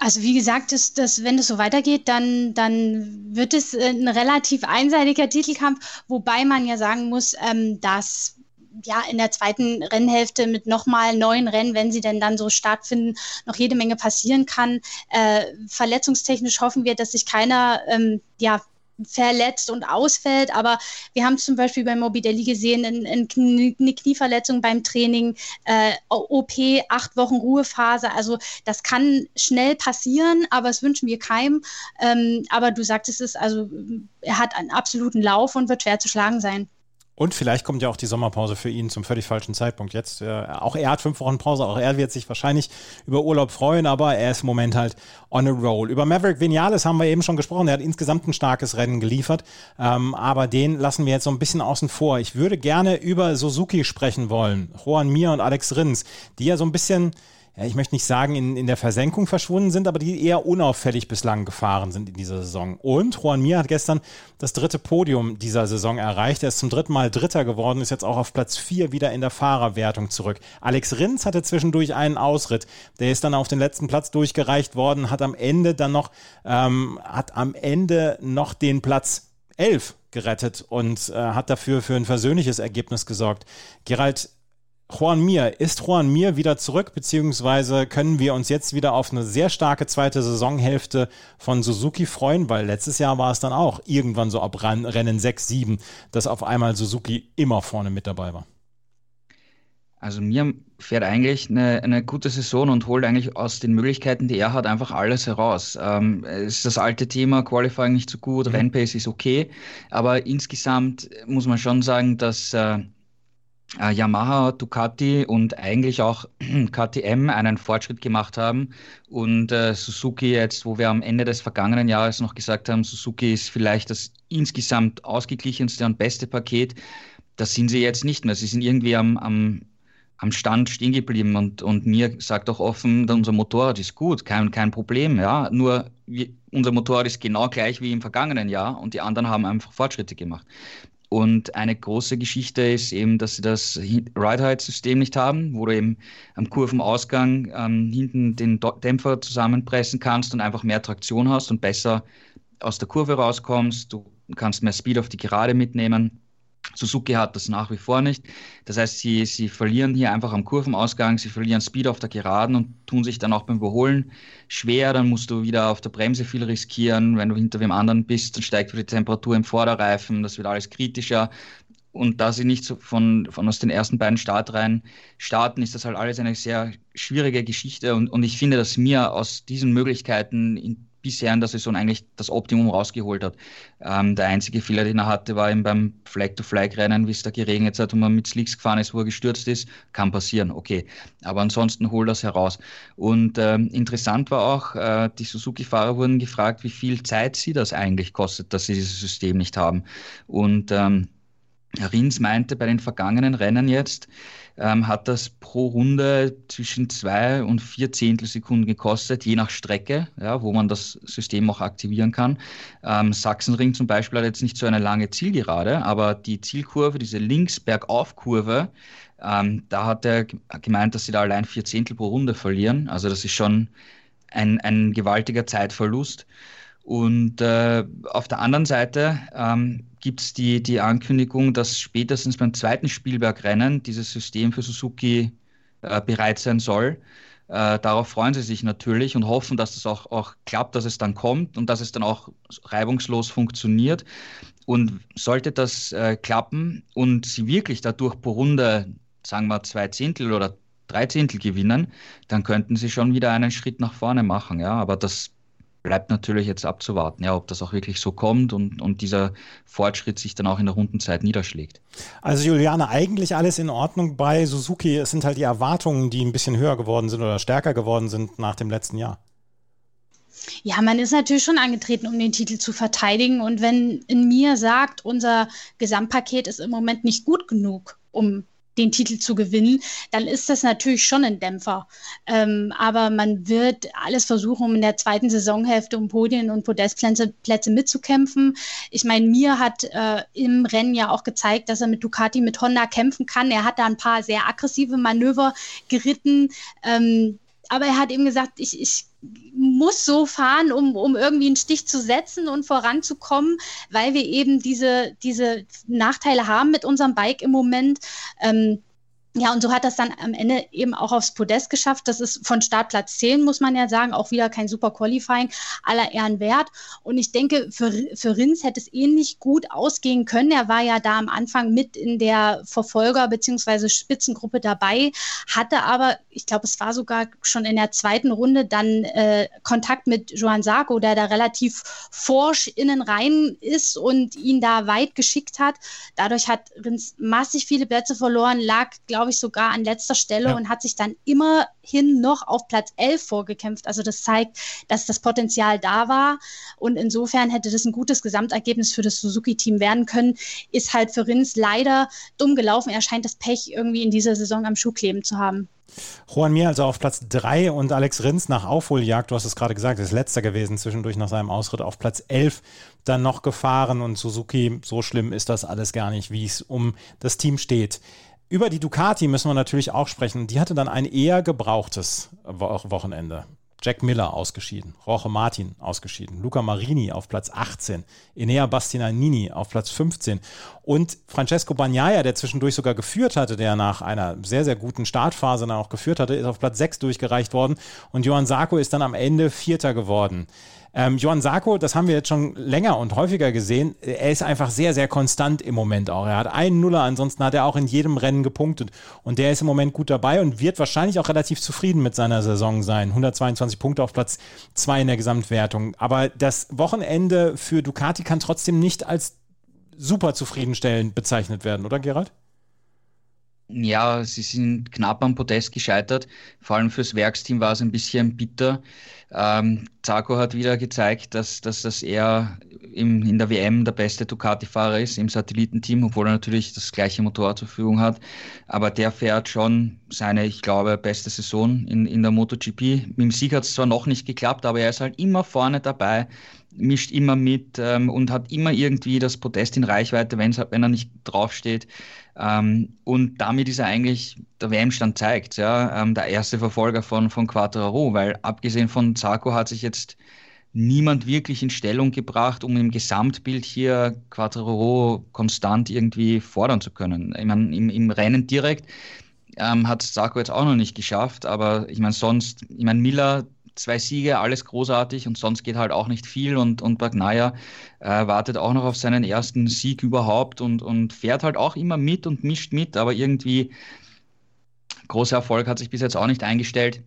Also wie gesagt, das, das, wenn das so weitergeht, dann, dann wird es ein relativ einseitiger Titelkampf, wobei man ja sagen muss, ähm, dass ja in der zweiten Rennhälfte mit nochmal neun Rennen, wenn sie denn dann so stattfinden, noch jede Menge passieren kann. Äh, verletzungstechnisch hoffen wir, dass sich keiner ähm, ja verletzt und ausfällt. Aber wir haben zum Beispiel bei Morbidelli gesehen, eine Knieverletzung beim Training, äh, OP, acht Wochen Ruhepphase. Also das kann schnell passieren, aber es wünschen wir keinem. Ähm, aber du sagtest es, also er hat einen absoluten Lauf und wird schwer zu schlagen sein. Und vielleicht kommt ja auch die Sommerpause für ihn zum völlig falschen Zeitpunkt. Jetzt, äh, auch er hat fünf Wochen Pause, auch er wird sich wahrscheinlich über Urlaub freuen, aber er ist im Moment halt on a roll. Über Maverick Vinales haben wir eben schon gesprochen. Er hat insgesamt ein starkes Rennen geliefert, ähm, aber den lassen wir jetzt so ein bisschen außen vor. Ich würde gerne über Suzuki sprechen wollen. Juan Mir und Alex Rins, die ja so ein bisschen ich möchte nicht sagen, in, in der Versenkung verschwunden sind, aber die eher unauffällig bislang gefahren sind in dieser Saison. Und Juan Mir hat gestern das dritte Podium dieser Saison erreicht. Er ist zum dritten Mal Dritter geworden, ist jetzt auch auf Platz vier wieder in der Fahrerwertung zurück. Alex Rins hatte zwischendurch einen Ausritt. Der ist dann auf den letzten Platz durchgereicht worden, hat am Ende dann noch, ähm, hat am Ende noch den Platz elf gerettet und äh, hat dafür für ein versöhnliches Ergebnis gesorgt. Gerald, Juan Mir, ist Juan Mir wieder zurück, beziehungsweise können wir uns jetzt wieder auf eine sehr starke zweite Saisonhälfte von Suzuki freuen, weil letztes Jahr war es dann auch irgendwann so ab Rennen 6, 7, dass auf einmal Suzuki immer vorne mit dabei war. Also mir fährt eigentlich eine, eine gute Saison und holt eigentlich aus den Möglichkeiten, die er hat, einfach alles heraus. Ähm, es ist das alte Thema, Qualifying nicht so gut, mhm. Rennpace ist okay, aber insgesamt muss man schon sagen, dass äh, äh, Yamaha, Ducati und eigentlich auch KTM einen Fortschritt gemacht haben und äh, Suzuki jetzt, wo wir am Ende des vergangenen Jahres noch gesagt haben, Suzuki ist vielleicht das insgesamt ausgeglichenste und beste Paket, das sind sie jetzt nicht mehr. Sie sind irgendwie am, am, am Stand stehen geblieben und, und mir sagt auch offen, unser Motorrad ist gut, kein, kein Problem, ja, nur wir, unser Motorrad ist genau gleich wie im vergangenen Jahr und die anderen haben einfach Fortschritte gemacht. Und eine große Geschichte ist eben, dass sie das Ride-Height-System nicht haben, wo du eben am Kurvenausgang ähm, hinten den Dämpfer zusammenpressen kannst und einfach mehr Traktion hast und besser aus der Kurve rauskommst. Du kannst mehr Speed auf die Gerade mitnehmen. Suzuki hat das nach wie vor nicht. Das heißt, sie, sie verlieren hier einfach am Kurvenausgang, sie verlieren Speed auf der Geraden und tun sich dann auch beim Überholen schwer. Dann musst du wieder auf der Bremse viel riskieren. Wenn du hinter wem anderen bist, dann steigt die Temperatur im Vorderreifen, das wird alles kritischer. Und da sie nicht so von, von aus den ersten beiden Startreihen starten, ist das halt alles eine sehr schwierige Geschichte. Und, und ich finde, dass mir aus diesen Möglichkeiten in bisher in der Saison eigentlich das Optimum rausgeholt hat. Ähm, der einzige Fehler, den er hatte, war eben beim Flag-to-Flag-Rennen, wie es da geregnet hat und man mit Slicks gefahren ist, wo er gestürzt ist. Kann passieren, okay. Aber ansonsten holt das heraus. Und ähm, interessant war auch, äh, die Suzuki-Fahrer wurden gefragt, wie viel Zeit sie das eigentlich kostet, dass sie dieses System nicht haben. Und ähm, Rins meinte bei den vergangenen Rennen jetzt, ähm, hat das pro Runde zwischen zwei und vier Zehntelsekunden gekostet, je nach Strecke, ja, wo man das System auch aktivieren kann. Ähm, Sachsenring zum Beispiel hat jetzt nicht so eine lange Zielgerade, aber die Zielkurve, diese Links-Bergauf-Kurve, ähm, da hat er gemeint, dass sie da allein vier Zehntel pro Runde verlieren. Also das ist schon ein, ein gewaltiger Zeitverlust. Und äh, auf der anderen Seite ähm, gibt es die, die Ankündigung, dass spätestens beim zweiten Spielbergrennen dieses System für Suzuki äh, bereit sein soll. Äh, darauf freuen sie sich natürlich und hoffen, dass das auch, auch klappt, dass es dann kommt und dass es dann auch reibungslos funktioniert. Und sollte das äh, klappen und sie wirklich dadurch pro Runde, sagen wir, zwei Zehntel oder drei Zehntel gewinnen, dann könnten sie schon wieder einen Schritt nach vorne machen. Ja, aber das bleibt natürlich jetzt abzuwarten, ja, ob das auch wirklich so kommt und, und dieser Fortschritt sich dann auch in der Rundenzeit niederschlägt. Also Juliane, eigentlich alles in Ordnung bei Suzuki. Es sind halt die Erwartungen, die ein bisschen höher geworden sind oder stärker geworden sind nach dem letzten Jahr. Ja, man ist natürlich schon angetreten, um den Titel zu verteidigen. Und wenn in mir sagt, unser Gesamtpaket ist im Moment nicht gut genug, um den Titel zu gewinnen, dann ist das natürlich schon ein Dämpfer. Ähm, aber man wird alles versuchen, um in der zweiten Saisonhälfte um Podien und Podestplätze Plätze mitzukämpfen. Ich meine, mir hat äh, im Rennen ja auch gezeigt, dass er mit Ducati, mit Honda kämpfen kann. Er hat da ein paar sehr aggressive Manöver geritten. Ähm, aber er hat eben gesagt, ich, ich muss so fahren, um, um irgendwie einen Stich zu setzen und voranzukommen, weil wir eben diese, diese Nachteile haben mit unserem Bike im Moment. Ähm, Ja, und so hat das dann am Ende eben auch aufs Podest geschafft. Das ist von Startplatz 10, muss man ja sagen, auch wieder kein super Qualifying, aller Ehren wert. Und ich denke, für, für Rins hätte es ähnlich gut ausgehen können. Er war ja da am Anfang mit in der Verfolger- bzw. Spitzengruppe dabei, hatte aber, ich glaube, es war sogar schon in der zweiten Runde dann äh, Kontakt mit Joan Sarko, der da relativ forsch innen rein ist und ihn da weit geschickt hat. Dadurch hat Rins massig viele Plätze verloren, lag, glaube glaube ich, sogar an letzter Stelle ja. und hat sich dann immerhin noch auf Platz 11 vorgekämpft. Also das zeigt, dass das Potenzial da war und insofern hätte das ein gutes Gesamtergebnis für das Suzuki-Team werden können. Ist halt für Rins leider dumm gelaufen. Er scheint das Pech irgendwie in dieser Saison am Schuh kleben zu haben. Juan Mir also auf Platz 3 und Alex Rins nach Aufholjagd, du hast es gerade gesagt, ist letzter gewesen, zwischendurch nach seinem Ausritt auf Platz 11 dann noch gefahren und Suzuki, so schlimm ist das alles gar nicht, wie es um das Team steht. Über die Ducati müssen wir natürlich auch sprechen. Die hatte dann ein eher gebrauchtes Wochenende. Jack Miller ausgeschieden, Roche Martin ausgeschieden, Luca Marini auf Platz 18, Enea Bastianini auf Platz 15 und Francesco Bagnaia, der zwischendurch sogar geführt hatte, der nach einer sehr, sehr guten Startphase dann auch geführt hatte, ist auf Platz 6 durchgereicht worden und Johann Sarko ist dann am Ende Vierter geworden. Ähm, Johann Sarko, das haben wir jetzt schon länger und häufiger gesehen, er ist einfach sehr, sehr konstant im Moment auch. Er hat einen Nuller, ansonsten hat er auch in jedem Rennen gepunktet und der ist im Moment gut dabei und wird wahrscheinlich auch relativ zufrieden mit seiner Saison sein. 122 Punkte auf Platz 2 in der Gesamtwertung. Aber das Wochenende für Ducati kann trotzdem nicht als super zufriedenstellend bezeichnet werden, oder Gerald? Ja, sie sind knapp am Podest gescheitert. Vor allem fürs Werksteam war es ein bisschen bitter. Ähm, Zarco hat wieder gezeigt, dass, dass, dass er im, in der WM der beste Ducati-Fahrer ist im Satellitenteam, obwohl er natürlich das gleiche Motorrad zur Verfügung hat. Aber der fährt schon seine, ich glaube, beste Saison in, in der MotoGP. Mit dem Sieg hat es zwar noch nicht geklappt, aber er ist halt immer vorne dabei mischt immer mit ähm, und hat immer irgendwie das Podest in Reichweite, wenn er nicht draufsteht. Ähm, und damit ist er eigentlich, der WM-Stand zeigt, ja, ähm, der erste Verfolger von, von Quattro, weil abgesehen von Zarco hat sich jetzt niemand wirklich in Stellung gebracht, um im Gesamtbild hier Quattro konstant irgendwie fordern zu können. Ich meine, im, im Rennen direkt ähm, hat Zarco jetzt auch noch nicht geschafft, aber ich meine, sonst, ich meine, Miller zwei Siege, alles großartig und sonst geht halt auch nicht viel und, und Bagnaia äh, wartet auch noch auf seinen ersten Sieg überhaupt und, und fährt halt auch immer mit und mischt mit, aber irgendwie großer Erfolg hat sich bis jetzt auch nicht eingestellt.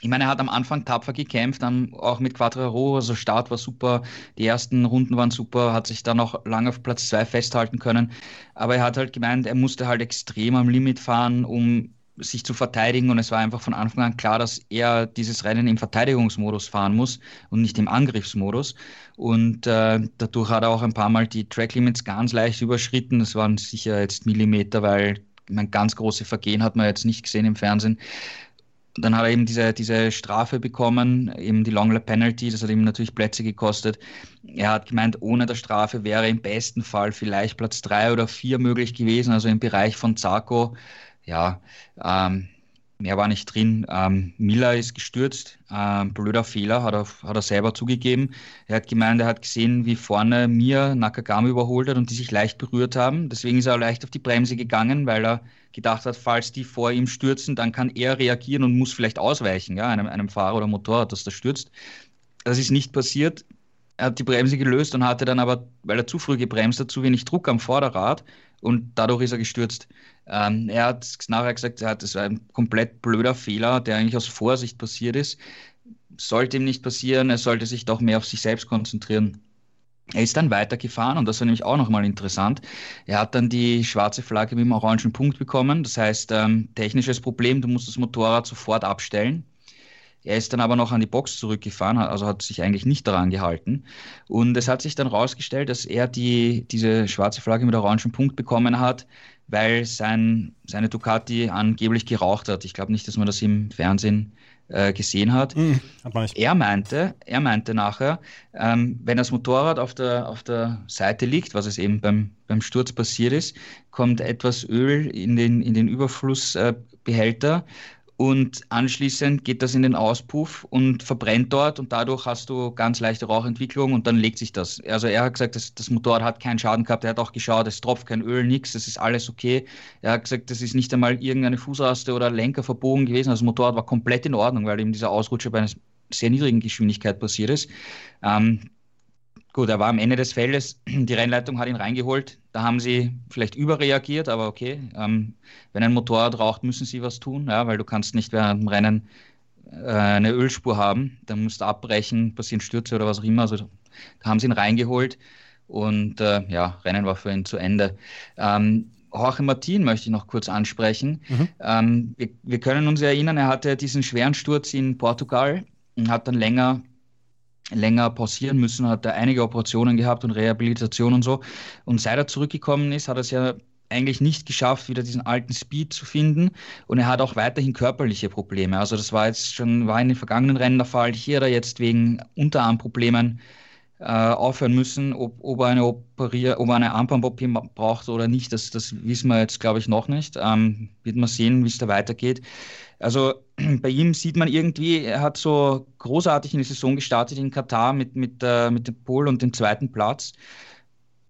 Ich meine, er hat am Anfang tapfer gekämpft, dann auch mit Quattro, also Start war super, die ersten Runden waren super, hat sich dann auch lange auf Platz zwei festhalten können. Aber er hat halt gemeint, er musste halt extrem am Limit fahren, um sich zu verteidigen und es war einfach von Anfang an klar, dass er dieses Rennen im Verteidigungsmodus fahren muss und nicht im Angriffsmodus. Und äh, dadurch hat er auch ein paar Mal die Track Limits ganz leicht überschritten. Das waren sicher jetzt Millimeter, weil man ganz große Vergehen hat man jetzt nicht gesehen im Fernsehen. Dann hat er eben diese, diese Strafe bekommen, eben die Long Lap Penalty, das hat ihm natürlich Plätze gekostet. Er hat gemeint, ohne der Strafe wäre im besten Fall vielleicht Platz drei oder vier möglich gewesen, also im Bereich von Zarko ja, ähm, mehr war nicht drin. Ähm, Miller ist gestürzt, ähm, blöder Fehler, hat er, hat er selber zugegeben. Er hat gemeint, er hat gesehen, wie vorne mir Nakagami überholt hat und die sich leicht berührt haben. Deswegen ist er leicht auf die Bremse gegangen, weil er gedacht hat, falls die vor ihm stürzen, dann kann er reagieren und muss vielleicht ausweichen, ja, einem, einem Fahrer oder Motorrad, das da stürzt. Das ist nicht passiert. Er hat die Bremse gelöst und hatte dann aber, weil er zu früh gebremst hat, zu wenig Druck am Vorderrad und dadurch ist er gestürzt. Ähm, er hat nachher gesagt, ja, das war ein komplett blöder Fehler, der eigentlich aus Vorsicht passiert ist. Sollte ihm nicht passieren, er sollte sich doch mehr auf sich selbst konzentrieren. Er ist dann weitergefahren und das war nämlich auch nochmal interessant. Er hat dann die schwarze Flagge mit dem orangen Punkt bekommen. Das heißt, ähm, technisches Problem, du musst das Motorrad sofort abstellen. Er ist dann aber noch an die Box zurückgefahren, also hat sich eigentlich nicht daran gehalten. Und es hat sich dann herausgestellt, dass er die, diese schwarze Flagge mit orangen Punkt bekommen hat, weil sein, seine Ducati angeblich geraucht hat. Ich glaube nicht, dass man das im Fernsehen äh, gesehen hat. Mm, hat er meinte, er meinte nachher, ähm, wenn das Motorrad auf der, auf der Seite liegt, was es eben beim, beim Sturz passiert ist, kommt etwas Öl in den, in den Überflussbehälter und anschließend geht das in den Auspuff und verbrennt dort und dadurch hast du ganz leichte Rauchentwicklung und dann legt sich das. Also er hat gesagt, das, das Motorrad hat keinen Schaden gehabt, er hat auch geschaut, es tropft kein Öl, nichts, das ist alles okay. Er hat gesagt, das ist nicht einmal irgendeine Fußraste oder Lenker verbogen gewesen, also das Motorrad war komplett in Ordnung, weil eben dieser Ausrutscher bei einer sehr niedrigen Geschwindigkeit passiert ist. Ähm, Gut, er war am Ende des Feldes, die Rennleitung hat ihn reingeholt. Da haben sie vielleicht überreagiert, aber okay. Ähm, wenn ein Motorrad raucht, müssen sie was tun, ja, weil du kannst nicht während dem Rennen äh, eine Ölspur haben. Dann musst du abbrechen, passieren Stürze oder was auch immer. Also da haben sie ihn reingeholt und äh, ja, Rennen war für ihn zu Ende. Ähm, Jorge Martin möchte ich noch kurz ansprechen. Mhm. Ähm, wir, wir, können uns erinnern, er hatte diesen schweren Sturz in Portugal und hat dann länger länger pausieren müssen, hat er einige Operationen gehabt und Rehabilitation und so. Und seit er zurückgekommen ist, hat er es ja eigentlich nicht geschafft, wieder diesen alten Speed zu finden. Und er hat auch weiterhin körperliche Probleme. Also das war jetzt schon, war in den vergangenen Rennen der Fall. Hier hat er jetzt wegen Unterarmproblemen äh, aufhören müssen. Ob, ob er eine Operier ob er eine Armband-OP braucht oder nicht, das, das wissen wir jetzt, glaube ich, noch nicht. Ähm, wird man sehen, wie es da weitergeht. Also bei ihm sieht man irgendwie, er hat so großartig in die Saison gestartet in Katar mit, mit, äh, mit dem Pol und dem zweiten Platz.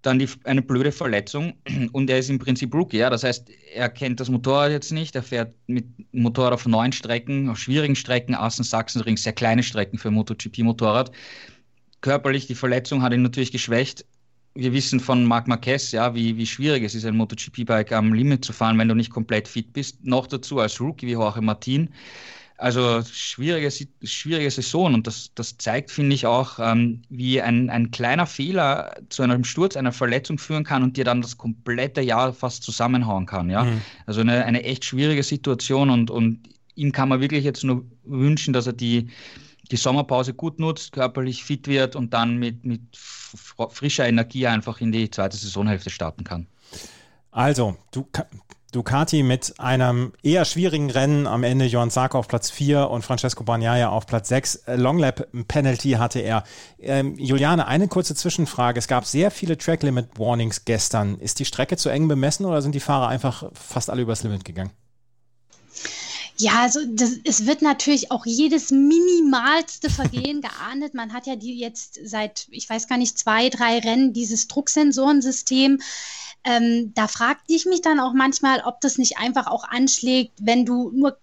Dann die, eine blöde Verletzung und er ist im Prinzip Rookie. Ja? Das heißt, er kennt das Motorrad jetzt nicht. Er fährt mit Motorrad auf neuen Strecken, auf schwierigen Strecken, Assen, Sachsenring, sehr kleine Strecken für MotoGP-Motorrad. Körperlich, die Verletzung hat ihn natürlich geschwächt wir wissen von Marc Marquez, ja, wie, wie schwierig es ist, ein MotoGP-Bike am Limit zu fahren, wenn du nicht komplett fit bist. Noch dazu als Rookie wie Jorge Martin. Also schwierige, schwierige Saison und das, das zeigt, finde ich, auch, ähm, wie ein, ein kleiner Fehler zu einem Sturz, einer Verletzung führen kann und dir dann das komplette Jahr fast zusammenhauen kann. Ja? Mhm. Also eine, eine echt schwierige Situation und, und ihm kann man wirklich jetzt nur wünschen, dass er die, die Sommerpause gut nutzt, körperlich fit wird und dann mit, mit frischer Energie einfach in die zweite Saisonhälfte starten kann. Also, du, Ducati mit einem eher schwierigen Rennen am Ende, Johann Sarko auf Platz 4 und Francesco Bagnaia auf Platz 6. Longlap Penalty hatte er. Ähm, Juliane, eine kurze Zwischenfrage. Es gab sehr viele Track Limit Warnings gestern. Ist die Strecke zu eng bemessen oder sind die Fahrer einfach fast alle übers Limit gegangen? Ja, also das, es wird natürlich auch jedes minimalste Vergehen geahndet. Man hat ja die jetzt seit, ich weiß gar nicht, zwei, drei Rennen dieses Drucksensorensystem. Ähm, da frage ich mich dann auch manchmal, ob das nicht einfach auch anschlägt, wenn du nur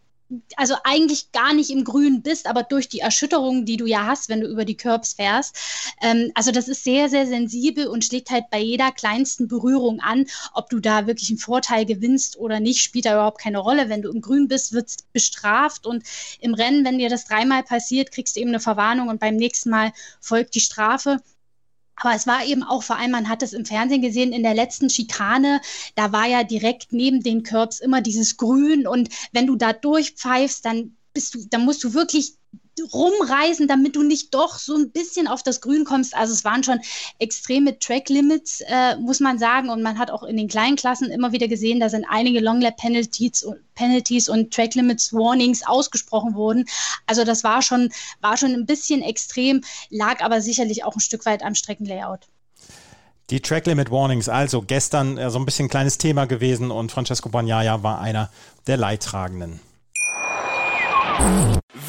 also eigentlich gar nicht im Grün bist, aber durch die Erschütterung, die du ja hast, wenn du über die Curbs fährst. Ähm, also das ist sehr, sehr sensibel und schlägt halt bei jeder kleinsten Berührung an, ob du da wirklich einen Vorteil gewinnst oder nicht, spielt da überhaupt keine Rolle. Wenn du im Grün bist, wird bestraft und im Rennen, wenn dir das dreimal passiert, kriegst du eben eine Verwarnung und beim nächsten Mal folgt die Strafe. Aber es war eben auch vor allem, man hat es im Fernsehen gesehen, in der letzten Schikane, da war ja direkt neben den Curbs immer dieses Grün. Und wenn du da durchpfeifst, dann bist du, dann musst du wirklich rumreisen, damit du nicht doch so ein bisschen auf das Grün kommst. Also es waren schon extreme Track-Limits, äh, muss man sagen. Und man hat auch in den kleinen Klassen immer wieder gesehen, da sind einige Long-Lap-Penalties Penalties und Track-Limits-Warnings ausgesprochen wurden. Also das war schon, war schon ein bisschen extrem, lag aber sicherlich auch ein Stück weit am Streckenlayout. Die Track Limit Warnings, also gestern äh, so ein bisschen kleines Thema gewesen und Francesco Bagnaia war einer der Leidtragenden.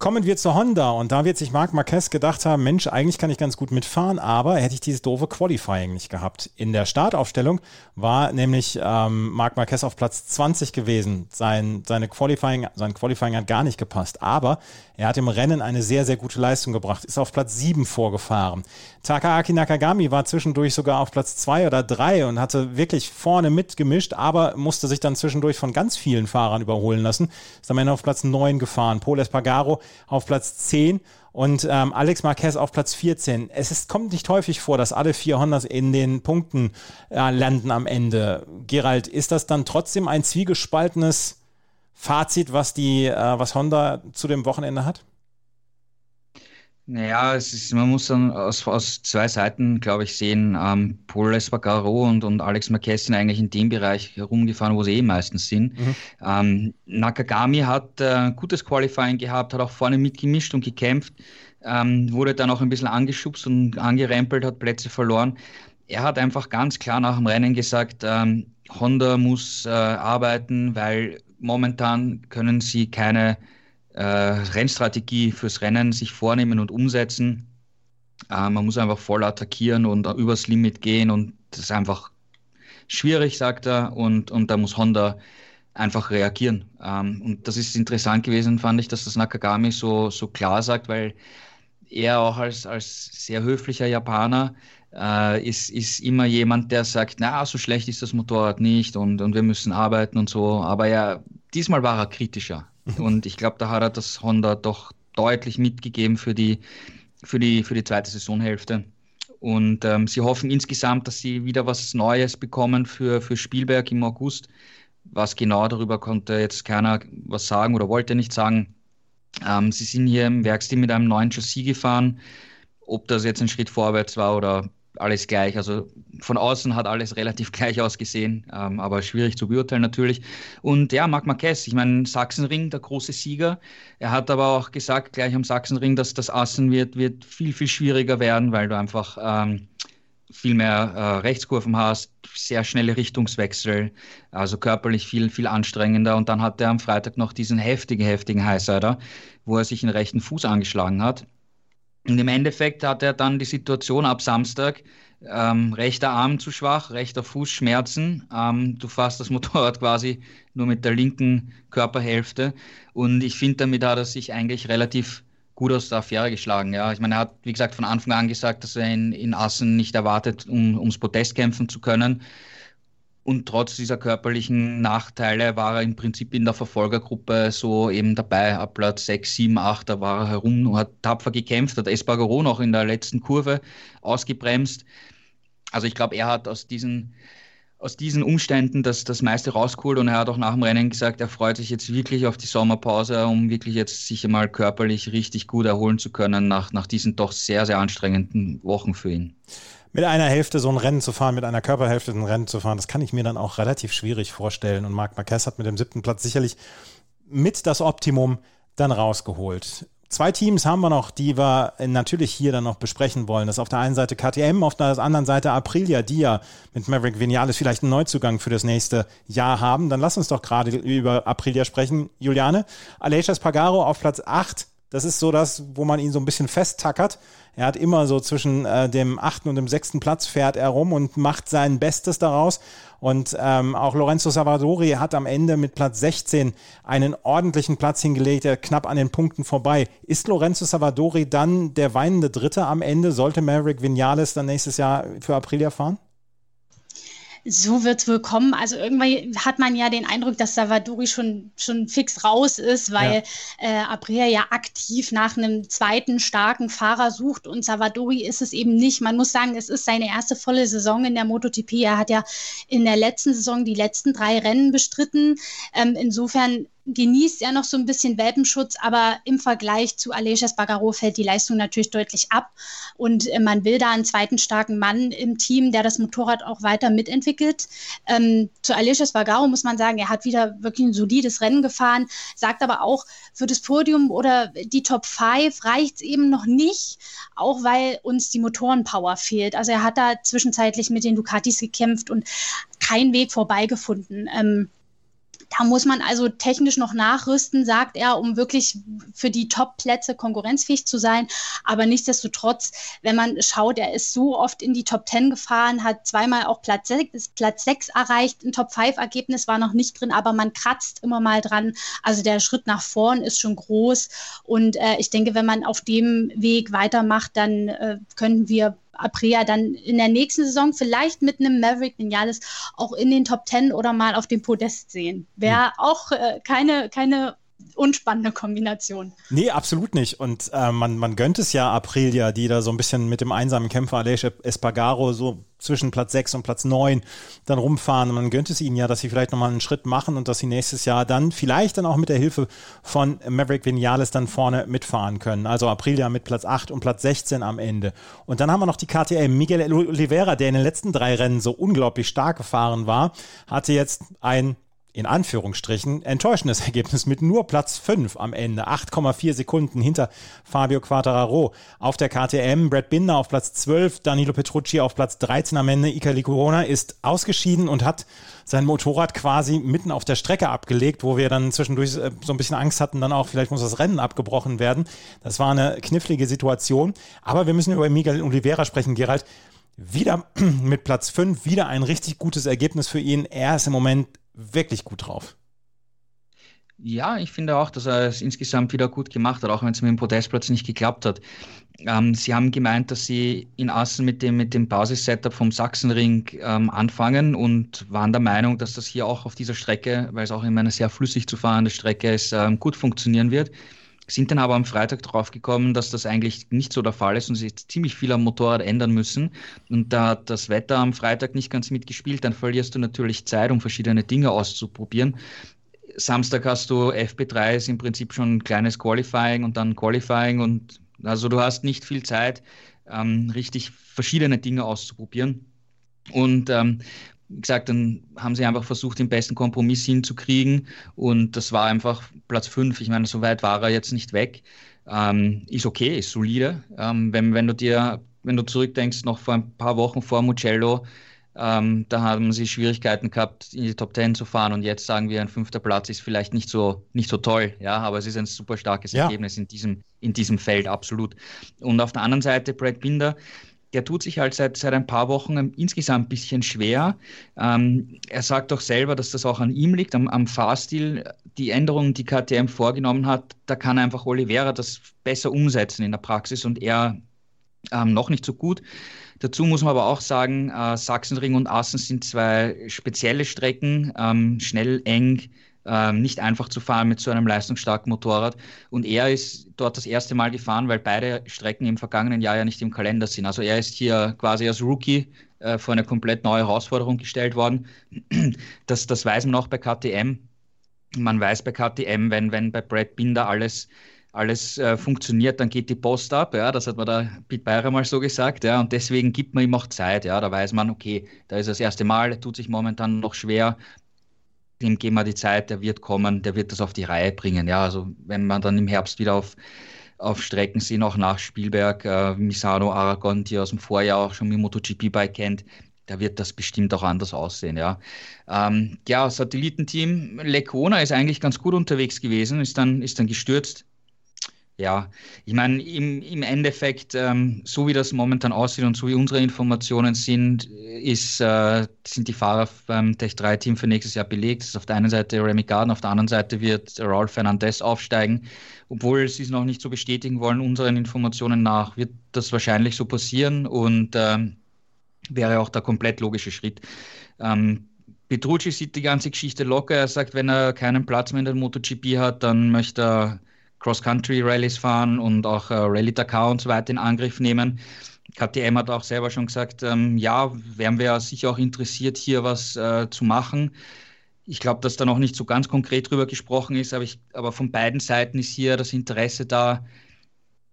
Kommen wir zu Honda und da wird sich Marc Marquez gedacht haben, Mensch, eigentlich kann ich ganz gut mitfahren, aber hätte ich dieses doofe Qualifying nicht gehabt. In der Startaufstellung war nämlich ähm, Marc Marquez auf Platz 20 gewesen. Sein, seine Qualifying, sein Qualifying hat gar nicht gepasst, aber er hat im Rennen eine sehr, sehr gute Leistung gebracht, ist auf Platz 7 vorgefahren. Takaaki Nakagami war zwischendurch sogar auf Platz 2 oder 3 und hatte wirklich vorne mitgemischt, aber musste sich dann zwischendurch von ganz vielen Fahrern überholen lassen. Ist am Ende auf Platz 9 gefahren. Paul Espargaro auf Platz 10 und ähm, Alex Marquez auf Platz 14. Es ist, kommt nicht häufig vor, dass alle vier Hondas in den Punkten äh, landen am Ende. Gerald, ist das dann trotzdem ein zwiegespaltenes Fazit, was die, äh, was Honda zu dem Wochenende hat? Naja, es ist, man muss dann aus, aus zwei Seiten, glaube ich, sehen. Ähm, Paul Espargaro und, und Alex Marquez sind eigentlich in dem Bereich herumgefahren, wo sie eh meistens sind. Mhm. Ähm, Nakagami hat äh, gutes Qualifying gehabt, hat auch vorne mitgemischt und gekämpft, ähm, wurde dann auch ein bisschen angeschubst und angerempelt, hat Plätze verloren. Er hat einfach ganz klar nach dem Rennen gesagt, ähm, Honda muss äh, arbeiten, weil momentan können sie keine äh, Rennstrategie fürs Rennen sich vornehmen und umsetzen. Äh, man muss einfach voll attackieren und übers Limit gehen und das ist einfach schwierig, sagt er, und, und da muss Honda einfach reagieren. Ähm, und das ist interessant gewesen, fand ich, dass das Nakagami so, so klar sagt, weil er auch als, als sehr höflicher Japaner äh, ist, ist immer jemand, der sagt, na, so schlecht ist das Motorrad nicht und, und wir müssen arbeiten und so. Aber ja, diesmal war er kritischer. Und ich glaube, da hat er das Honda doch deutlich mitgegeben für die, für die, für die zweite Saisonhälfte. Und ähm, sie hoffen insgesamt, dass sie wieder was Neues bekommen für, für Spielberg im August. Was genau darüber konnte jetzt keiner was sagen oder wollte nicht sagen. Ähm, sie sind hier im Werksteam mit einem neuen Chassis gefahren. Ob das jetzt ein Schritt vorwärts war oder alles gleich. Also von außen hat alles relativ gleich ausgesehen, ähm, aber schwierig zu beurteilen natürlich. Und ja, Marc Marquez, ich meine, Sachsenring, der große Sieger. Er hat aber auch gesagt, gleich am Sachsenring, dass das Assen wird, wird viel, viel schwieriger werden, weil du einfach ähm, viel mehr äh, Rechtskurven hast, sehr schnelle Richtungswechsel, also körperlich viel, viel anstrengender. Und dann hat er am Freitag noch diesen heftigen, heftigen Highsider, wo er sich den rechten Fuß angeschlagen hat. Und im Endeffekt hat er dann die Situation ab Samstag, ähm, rechter Arm zu schwach, rechter Fuß Schmerzen. Ähm, du fährst das Motorrad quasi nur mit der linken Körperhälfte. Und ich finde, damit hat er sich eigentlich relativ gut aus der Affäre geschlagen. Ja. Ich meine, er hat, wie gesagt, von Anfang an gesagt, dass er in, in Assen nicht erwartet, um ums Podest kämpfen zu können. Und trotz dieser körperlichen Nachteile war er im Prinzip in der Verfolgergruppe so eben dabei. Ab Platz 6, 7, 8, da war er herum und hat tapfer gekämpft, hat Espargaro noch in der letzten Kurve ausgebremst. Also ich glaube, er hat aus diesen, aus diesen Umständen das, das meiste rausgeholt und er hat auch nach dem Rennen gesagt, er freut sich jetzt wirklich auf die Sommerpause, um wirklich jetzt sich mal körperlich richtig gut erholen zu können nach, nach diesen doch sehr, sehr anstrengenden Wochen für ihn mit einer Hälfte so ein Rennen zu fahren, mit einer Körperhälfte ein Rennen zu fahren, das kann ich mir dann auch relativ schwierig vorstellen. Und Marc Marquez hat mit dem siebten Platz sicherlich mit das Optimum dann rausgeholt. Zwei Teams haben wir noch, die wir natürlich hier dann noch besprechen wollen. Das ist auf der einen Seite KTM, auf der anderen Seite Aprilia, die ja mit Maverick Vinales vielleicht einen Neuzugang für das nächste Jahr haben. Dann lass uns doch gerade über Aprilia sprechen. Juliane, Aleix Pagaro auf Platz 8 das ist so das, wo man ihn so ein bisschen festtackert. Er hat immer so zwischen äh, dem achten und dem sechsten Platz fährt er rum und macht sein Bestes daraus. Und ähm, auch Lorenzo Savadori hat am Ende mit Platz 16 einen ordentlichen Platz hingelegt, der knapp an den Punkten vorbei. Ist Lorenzo Savadori dann der weinende Dritte am Ende? Sollte Maverick Vinales dann nächstes Jahr für Aprilia fahren? So wird es wohl kommen. Also irgendwann hat man ja den Eindruck, dass Savadori schon, schon fix raus ist, weil ja. äh, Abrea ja aktiv nach einem zweiten starken Fahrer sucht und Savadori ist es eben nicht. Man muss sagen, es ist seine erste volle Saison in der MotoGP. Er hat ja in der letzten Saison die letzten drei Rennen bestritten. Ähm, insofern genießt er noch so ein bisschen Welpenschutz, aber im Vergleich zu Aleix Bagaro fällt die Leistung natürlich deutlich ab. Und äh, man will da einen zweiten starken Mann im Team, der das Motorrad auch weiter mitentwickelt. Ähm, zu Aleix Bagaro muss man sagen, er hat wieder wirklich ein solides Rennen gefahren, sagt aber auch, für das Podium oder die Top 5 reicht es eben noch nicht, auch weil uns die Motorenpower fehlt. Also er hat da zwischenzeitlich mit den Ducatis gekämpft und keinen Weg vorbeigefunden. Ähm, da muss man also technisch noch nachrüsten, sagt er, um wirklich für die Top-Plätze konkurrenzfähig zu sein. Aber nichtsdestotrotz, wenn man schaut, er ist so oft in die Top 10 gefahren, hat zweimal auch Platz 6, Platz 6 erreicht. Ein Top 5-Ergebnis war noch nicht drin, aber man kratzt immer mal dran. Also der Schritt nach vorn ist schon groß. Und äh, ich denke, wenn man auf dem Weg weitermacht, dann äh, können wir Aprea dann in der nächsten Saison vielleicht mit einem Maverick Vinales auch in den Top Ten oder mal auf dem Podest sehen. Wäre hm. auch äh, keine, keine unspannende Kombination. Nee, absolut nicht. Und äh, man, man gönnt es ja Aprilia, die da so ein bisschen mit dem einsamen Kämpfer Aleix Espargaro so zwischen Platz 6 und Platz 9 dann rumfahren. Und man gönnt es ihnen ja, dass sie vielleicht nochmal einen Schritt machen und dass sie nächstes Jahr dann vielleicht dann auch mit der Hilfe von Maverick Vinales dann vorne mitfahren können. Also Aprilia mit Platz 8 und Platz 16 am Ende. Und dann haben wir noch die KTM. Miguel Oliveira, der in den letzten drei Rennen so unglaublich stark gefahren war, hatte jetzt ein in Anführungsstrichen enttäuschendes Ergebnis mit nur Platz 5 am Ende, 8,4 Sekunden hinter Fabio Quattararo. Auf der KTM Brad Binder auf Platz 12, Danilo Petrucci auf Platz 13 am Ende. Ika Corona ist ausgeschieden und hat sein Motorrad quasi mitten auf der Strecke abgelegt, wo wir dann zwischendurch äh, so ein bisschen Angst hatten, dann auch vielleicht muss das Rennen abgebrochen werden. Das war eine knifflige Situation. Aber wir müssen über Miguel Oliveira sprechen, Gerald. Wieder mit Platz 5, wieder ein richtig gutes Ergebnis für ihn. Er ist im Moment wirklich gut drauf. Ja, ich finde auch, dass er es insgesamt wieder gut gemacht hat, auch wenn es mit dem Podestplatz nicht geklappt hat. Ähm, sie haben gemeint, dass sie in Assen mit dem, mit dem Basis-Setup vom Sachsenring ähm, anfangen und waren der Meinung, dass das hier auch auf dieser Strecke, weil es auch immer eine sehr flüssig zu fahrende Strecke ist, ähm, gut funktionieren wird sind dann aber am Freitag drauf gekommen, dass das eigentlich nicht so der Fall ist und sie ziemlich viel am Motorrad ändern müssen. Und da hat das Wetter am Freitag nicht ganz mitgespielt, dann verlierst du natürlich Zeit, um verschiedene Dinge auszuprobieren. Samstag hast du FP3 ist im Prinzip schon ein kleines Qualifying und dann Qualifying und also du hast nicht viel Zeit, ähm, richtig verschiedene Dinge auszuprobieren. Und ähm, wie gesagt, dann haben sie einfach versucht, den besten Kompromiss hinzukriegen und das war einfach Platz 5. Ich meine, so weit war er jetzt nicht weg. Ähm, ist okay, ist solide. Ähm, wenn, wenn du dir, wenn du zurückdenkst, noch vor ein paar Wochen vor Mugello, ähm, da haben sie Schwierigkeiten gehabt, in die Top 10 zu fahren und jetzt sagen wir, ein fünfter Platz ist vielleicht nicht so, nicht so toll, ja, aber es ist ein super starkes ja. Ergebnis in diesem, in diesem Feld, absolut. Und auf der anderen Seite Brad Binder, der tut sich halt seit, seit ein paar Wochen insgesamt ein bisschen schwer. Ähm, er sagt doch selber, dass das auch an ihm liegt, am, am Fahrstil. Die Änderungen, die KTM vorgenommen hat, da kann einfach Oliveira das besser umsetzen in der Praxis und er ähm, noch nicht so gut. Dazu muss man aber auch sagen, äh, Sachsenring und Assen sind zwei spezielle Strecken, ähm, schnell, eng, ähm, nicht einfach zu fahren mit so einem leistungsstarken Motorrad. Und er ist dort das erste Mal gefahren, weil beide Strecken im vergangenen Jahr ja nicht im Kalender sind. Also er ist hier quasi als Rookie äh, vor eine komplett neue Herausforderung gestellt worden. Das, das weiß man auch bei KTM. Man weiß bei KTM, wenn, wenn bei Brad Binder alles alles äh, funktioniert, dann geht die Post ab. Ja, das hat man da Pete Beyer mal so gesagt. Ja, und deswegen gibt man ihm auch Zeit. Ja, da weiß man, okay, da ist das erste Mal, tut sich momentan noch schwer dem geben wir die Zeit, der wird kommen, der wird das auf die Reihe bringen. Ja, also wenn man dann im Herbst wieder auf, auf Strecken sind, auch nach Spielberg, äh, Misano, Aragon, die aus dem Vorjahr auch schon mit MotoGP-Bike kennt, da wird das bestimmt auch anders aussehen, ja. Ähm, ja, Satellitenteam Lecona ist eigentlich ganz gut unterwegs gewesen, ist dann, ist dann gestürzt ja, ich meine, im, im Endeffekt, ähm, so wie das momentan aussieht und so wie unsere Informationen sind, ist, äh, sind die Fahrer beim Tech 3-Team für nächstes Jahr belegt. Das ist auf der einen Seite Remy Garden, auf der anderen Seite wird Raul Fernandez aufsteigen. Obwohl sie es noch nicht so bestätigen wollen, unseren Informationen nach, wird das wahrscheinlich so passieren und ähm, wäre auch der komplett logische Schritt. Ähm, Petrucci sieht die ganze Geschichte locker. Er sagt, wenn er keinen Platz mehr in der MotoGP hat, dann möchte er Cross-Country-Rallies fahren und auch äh, Rallye Dakar und so weiter in Angriff nehmen. KTM hat auch selber schon gesagt, ähm, ja, wären wir sicher auch interessiert, hier was äh, zu machen. Ich glaube, dass da noch nicht so ganz konkret drüber gesprochen ist, aber, ich, aber von beiden Seiten ist hier das Interesse da,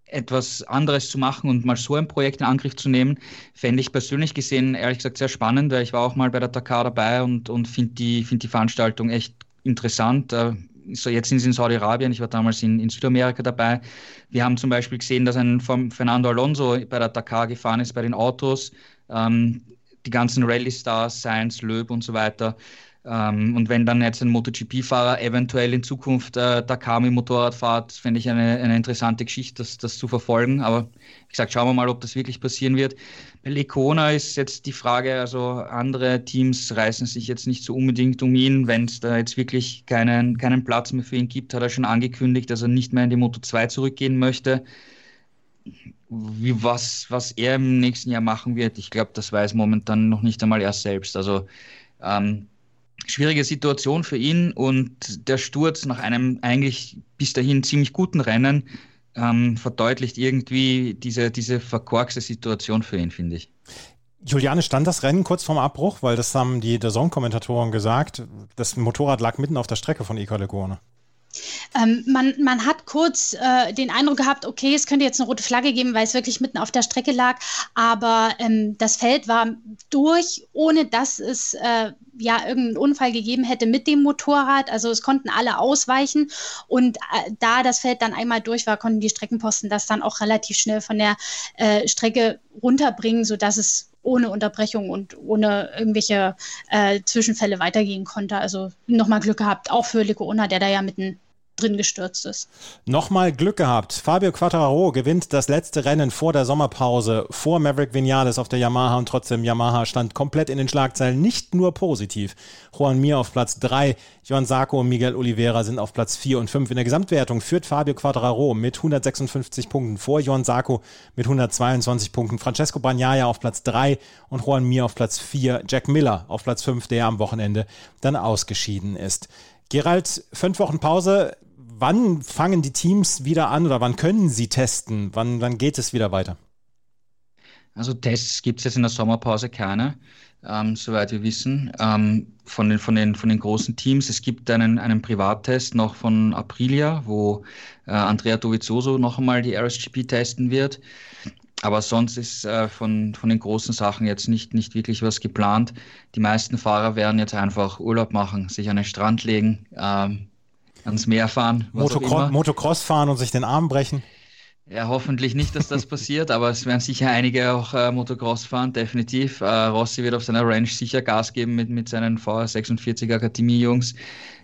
etwas anderes zu machen und mal so ein Projekt in Angriff zu nehmen, fände ich persönlich gesehen, ehrlich gesagt, sehr spannend, weil ich war auch mal bei der Dakar dabei und, und finde die, find die Veranstaltung echt interessant. Äh, so jetzt sind sie in Saudi-Arabien, ich war damals in, in, Südamerika dabei. Wir haben zum Beispiel gesehen, dass ein Fernando Alonso bei der Dakar gefahren ist, bei den Autos. Ähm, die ganzen Rallye-Stars, Sainz, Löb und so weiter. Ähm, und wenn dann jetzt ein MotoGP-Fahrer eventuell in Zukunft äh, Dakar mit Motorrad fährt, fände ich eine, eine interessante Geschichte, das, das zu verfolgen. Aber wie gesagt, schauen wir mal, ob das wirklich passieren wird. Bei Lecona ist jetzt die Frage, also andere Teams reißen sich jetzt nicht so unbedingt um ihn. Wenn es da jetzt wirklich keinen, keinen Platz mehr für ihn gibt, hat er schon angekündigt, dass er nicht mehr in die Moto 2 zurückgehen möchte. Wie, was, was er im nächsten Jahr machen wird, ich glaube, das weiß momentan noch nicht einmal er selbst. Also ähm, schwierige Situation für ihn und der Sturz nach einem eigentlich bis dahin ziemlich guten Rennen ähm, verdeutlicht irgendwie diese, diese verkorkste Situation für ihn, finde ich. Juliane, stand das Rennen kurz vorm Abbruch? Weil das haben die der kommentatoren gesagt. Das Motorrad lag mitten auf der Strecke von Ika Legone. Ähm, man, man hat kurz äh, den Eindruck gehabt, okay, es könnte jetzt eine rote Flagge geben, weil es wirklich mitten auf der Strecke lag. Aber ähm, das Feld war durch, ohne dass es äh, ja irgendeinen Unfall gegeben hätte mit dem Motorrad. Also es konnten alle ausweichen. Und äh, da das Feld dann einmal durch war, konnten die Streckenposten das dann auch relativ schnell von der äh, Strecke runterbringen, sodass es ohne Unterbrechung und ohne irgendwelche äh, Zwischenfälle weitergehen konnte. Also nochmal Glück gehabt, auch für Lecoona, der da ja mitten drin gestürzt ist. Nochmal Glück gehabt. Fabio Quattararo gewinnt das letzte Rennen vor der Sommerpause vor Maverick Vinales auf der Yamaha und trotzdem Yamaha stand komplett in den Schlagzeilen, nicht nur positiv. Juan Mir auf Platz 3, Johann Sarko und Miguel Oliveira sind auf Platz 4 und 5. In der Gesamtwertung führt Fabio Quattararo mit 156 Punkten vor Johann Sarko mit 122 Punkten. Francesco Bagnaia auf Platz 3 und Juan Mir auf Platz 4. Jack Miller auf Platz 5, der am Wochenende dann ausgeschieden ist. Gerald, fünf Wochen Pause wann fangen die Teams wieder an oder wann können sie testen? Wann, wann geht es wieder weiter? Also Tests gibt es jetzt in der Sommerpause keine, ähm, soweit wir wissen, ähm, von, den, von, den, von den großen Teams. Es gibt einen, einen Privattest noch von Aprilia, wo äh, Andrea Dovizioso noch einmal die RSGP testen wird. Aber sonst ist äh, von, von den großen Sachen jetzt nicht, nicht wirklich was geplant. Die meisten Fahrer werden jetzt einfach Urlaub machen, sich an den Strand legen, ähm, ans Meer fahren. Motocross, Motocross fahren und sich den Arm brechen. Ja, hoffentlich nicht, dass das passiert, aber es werden sicher einige auch äh, Motocross fahren, definitiv. Äh, Rossi wird auf seiner Range sicher Gas geben mit, mit seinen VR46 Akademie-Jungs.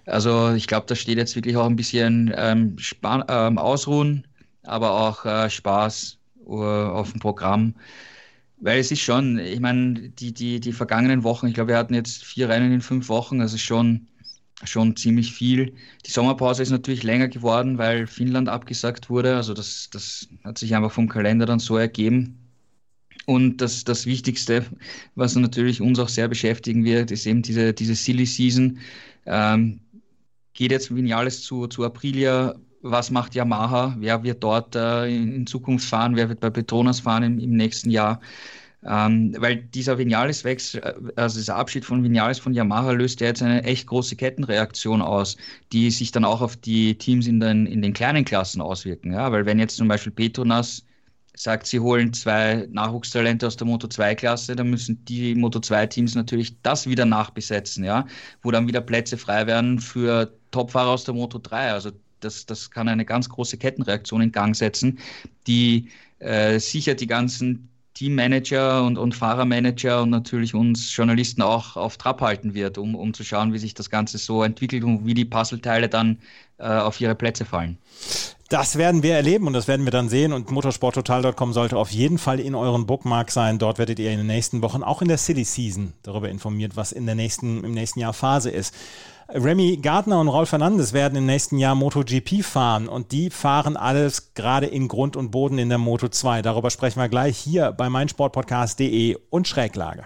Also ich glaube, da steht jetzt wirklich auch ein bisschen ähm, ähm, Ausruhen, aber auch äh, Spaß uh, auf dem Programm. Weil es ist schon, ich meine, die, die, die vergangenen Wochen, ich glaube, wir hatten jetzt vier Rennen in fünf Wochen, also schon schon ziemlich viel. Die Sommerpause ist natürlich länger geworden, weil Finnland abgesagt wurde. Also das, das hat sich einfach vom Kalender dann so ergeben. Und das, das Wichtigste, was natürlich uns auch sehr beschäftigen wird, ist eben diese, diese Silly Season. Ähm, geht jetzt Vinales zu, zu Aprilia? Was macht Yamaha? Wer wird dort äh, in, Zukunft fahren? Wer wird bei Petronas fahren im, im nächsten Jahr? Ähm, weil dieser Vinales-Wechsel, äh, also dieser Abschied von Vinales von Yamaha löst ja jetzt eine echt große Kettenreaktion aus, die sich dann auch auf die Teams in den, in den kleinen Klassen auswirken. Ja? Weil wenn jetzt zum Beispiel Petronas sagt, sie holen zwei Nachwuchstalente aus der Moto2-Klasse, dann müssen die Moto2-Teams natürlich das wieder nachbesetzen, ja, wo dann wieder Plätze frei werden für Topfahrer aus der Moto3. Also das, das kann eine ganz große Kettenreaktion in Gang setzen, die äh, sicher die ganzen Teammanager und, und Fahrermanager und natürlich uns Journalisten auch auf Trab halten wird, um, um zu schauen, wie sich das Ganze so entwickelt und wie die Puzzleteile dann äh, auf ihre Plätze fallen. Das werden wir erleben und das werden wir dann sehen. Und motorsporttotal.com sollte auf jeden Fall in euren Bookmark sein. Dort werdet ihr in den nächsten Wochen, auch in der City Season, darüber informiert, was in der nächsten, im nächsten Jahr Phase ist. Remy Gardner und Raul Fernandes werden im nächsten Jahr MotoGP fahren und die fahren alles gerade in Grund und Boden in der Moto 2. Darüber sprechen wir gleich hier bei meinsportpodcast.de und Schräglage.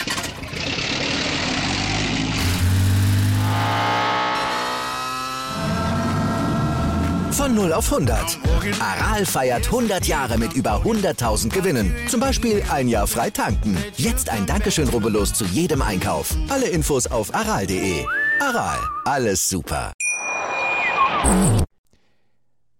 Von 0 auf 100. Aral feiert 100 Jahre mit über 100.000 Gewinnen. Zum Beispiel ein Jahr frei tanken. Jetzt ein Dankeschön, rubbellos zu jedem Einkauf. Alle Infos auf aral.de. Aral, alles super.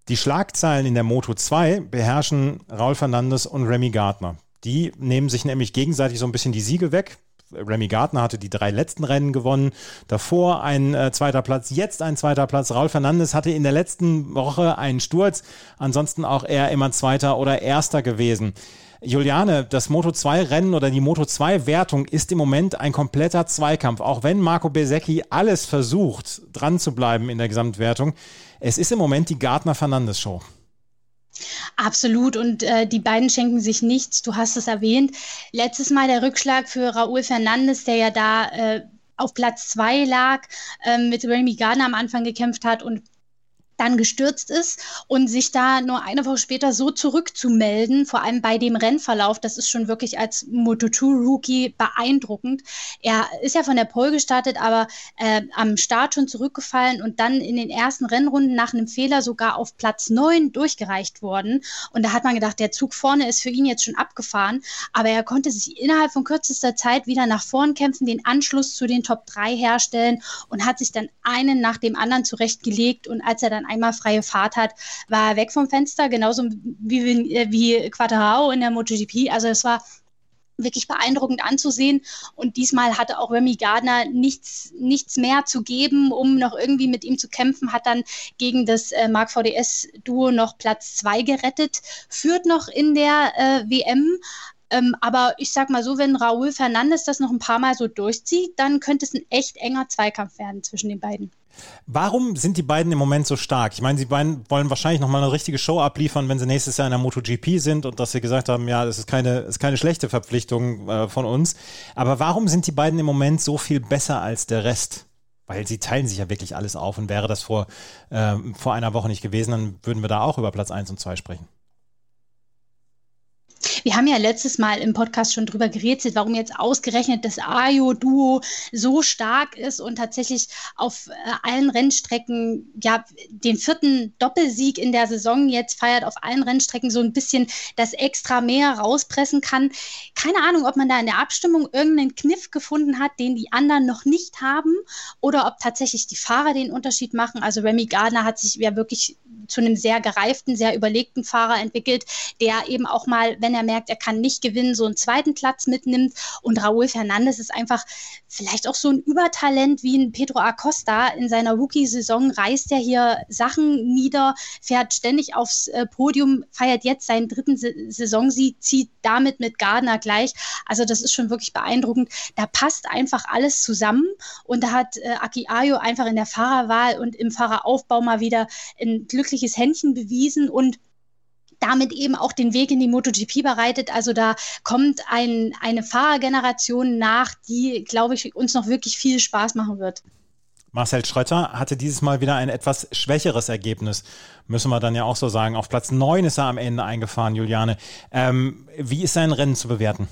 Die Schlagzeilen in der Moto 2 beherrschen Raul Fernandes und Remy Gardner. Die nehmen sich nämlich gegenseitig so ein bisschen die Siege weg. Remy Gardner hatte die drei letzten Rennen gewonnen, davor ein äh, zweiter Platz, jetzt ein zweiter Platz. Raul Fernandes hatte in der letzten Woche einen Sturz, ansonsten auch er immer zweiter oder erster gewesen. Juliane, das Moto 2 Rennen oder die Moto 2 Wertung ist im Moment ein kompletter Zweikampf. Auch wenn Marco Besecchi alles versucht, dran zu bleiben in der Gesamtwertung, es ist im Moment die Gardner Fernandes Show. Absolut. Und äh, die beiden schenken sich nichts. Du hast es erwähnt. Letztes Mal der Rückschlag für Raúl Fernandes, der ja da äh, auf Platz zwei lag, äh, mit Remy Gardner am Anfang gekämpft hat und dann gestürzt ist und sich da nur eine Woche später so zurückzumelden, vor allem bei dem Rennverlauf, das ist schon wirklich als Moto2-Rookie beeindruckend. Er ist ja von der Pole gestartet, aber äh, am Start schon zurückgefallen und dann in den ersten Rennrunden nach einem Fehler sogar auf Platz 9 durchgereicht worden. Und da hat man gedacht, der Zug vorne ist für ihn jetzt schon abgefahren, aber er konnte sich innerhalb von kürzester Zeit wieder nach vorn kämpfen, den Anschluss zu den Top 3 herstellen und hat sich dann einen nach dem anderen zurechtgelegt und als er dann einmal freie Fahrt hat, war er weg vom Fenster, genauso wie, äh, wie Quattarao in der MotoGP. Also es war wirklich beeindruckend anzusehen. Und diesmal hatte auch Remy Gardner nichts, nichts mehr zu geben, um noch irgendwie mit ihm zu kämpfen, hat dann gegen das äh, Mark VDS-Duo noch Platz zwei gerettet, führt noch in der äh, WM. Ähm, aber ich sag mal so, wenn Raúl Fernandes das noch ein paar Mal so durchzieht, dann könnte es ein echt enger Zweikampf werden zwischen den beiden. Warum sind die beiden im Moment so stark? Ich meine, sie beiden wollen wahrscheinlich nochmal eine richtige Show abliefern, wenn sie nächstes Jahr in der MotoGP sind und dass sie gesagt haben, ja, das ist keine, ist keine schlechte Verpflichtung äh, von uns. Aber warum sind die beiden im Moment so viel besser als der Rest? Weil sie teilen sich ja wirklich alles auf und wäre das vor, äh, vor einer Woche nicht gewesen, dann würden wir da auch über Platz 1 und 2 sprechen. Wir haben ja letztes Mal im Podcast schon drüber gerätselt, warum jetzt ausgerechnet das Ayo-Duo so stark ist und tatsächlich auf äh, allen Rennstrecken ja den vierten Doppelsieg in der Saison jetzt feiert, auf allen Rennstrecken so ein bisschen das extra mehr rauspressen kann. Keine Ahnung, ob man da in der Abstimmung irgendeinen Kniff gefunden hat, den die anderen noch nicht haben oder ob tatsächlich die Fahrer den Unterschied machen. Also Remy Gardner hat sich ja wirklich zu einem sehr gereiften, sehr überlegten Fahrer entwickelt, der eben auch mal, wenn er merkt, er kann nicht gewinnen, so einen zweiten Platz mitnimmt. Und Raúl Fernandes ist einfach vielleicht auch so ein Übertalent wie ein Pedro Acosta. In seiner Rookie-Saison reißt er hier Sachen nieder, fährt ständig aufs äh, Podium, feiert jetzt seinen dritten Saisonsieg, zieht damit mit Gardner gleich. Also das ist schon wirklich beeindruckend. Da passt einfach alles zusammen und da hat äh, Aki Ayo einfach in der Fahrerwahl und im Fahreraufbau mal wieder ein glückliches Händchen bewiesen und damit eben auch den Weg in die MotoGP bereitet. Also da kommt ein, eine Fahrergeneration nach, die, glaube ich, uns noch wirklich viel Spaß machen wird. Marcel Schrötter hatte dieses Mal wieder ein etwas schwächeres Ergebnis, müssen wir dann ja auch so sagen. Auf Platz 9 ist er am Ende eingefahren, Juliane. Ähm, wie ist sein Rennen zu bewerten?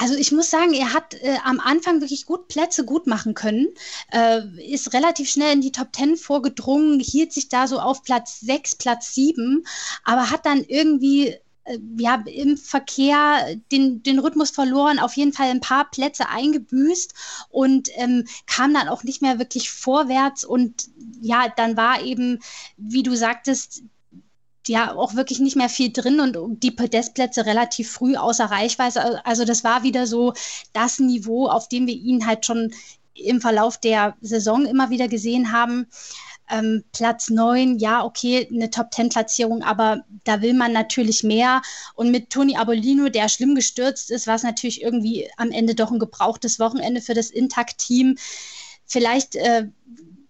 Also ich muss sagen, er hat äh, am Anfang wirklich gut Plätze gut machen können, äh, ist relativ schnell in die Top 10 vorgedrungen, hielt sich da so auf Platz 6, Platz 7, aber hat dann irgendwie äh, ja, im Verkehr den, den Rhythmus verloren, auf jeden Fall ein paar Plätze eingebüßt und ähm, kam dann auch nicht mehr wirklich vorwärts. Und ja, dann war eben, wie du sagtest, ja auch wirklich nicht mehr viel drin und die Podestplätze relativ früh außer Reichweite. Also das war wieder so das Niveau, auf dem wir ihn halt schon im Verlauf der Saison immer wieder gesehen haben. Ähm, Platz 9, ja, okay, eine Top-10-Platzierung, aber da will man natürlich mehr. Und mit Toni Abolino, der schlimm gestürzt ist, war es natürlich irgendwie am Ende doch ein gebrauchtes Wochenende für das Intact-Team. Vielleicht äh,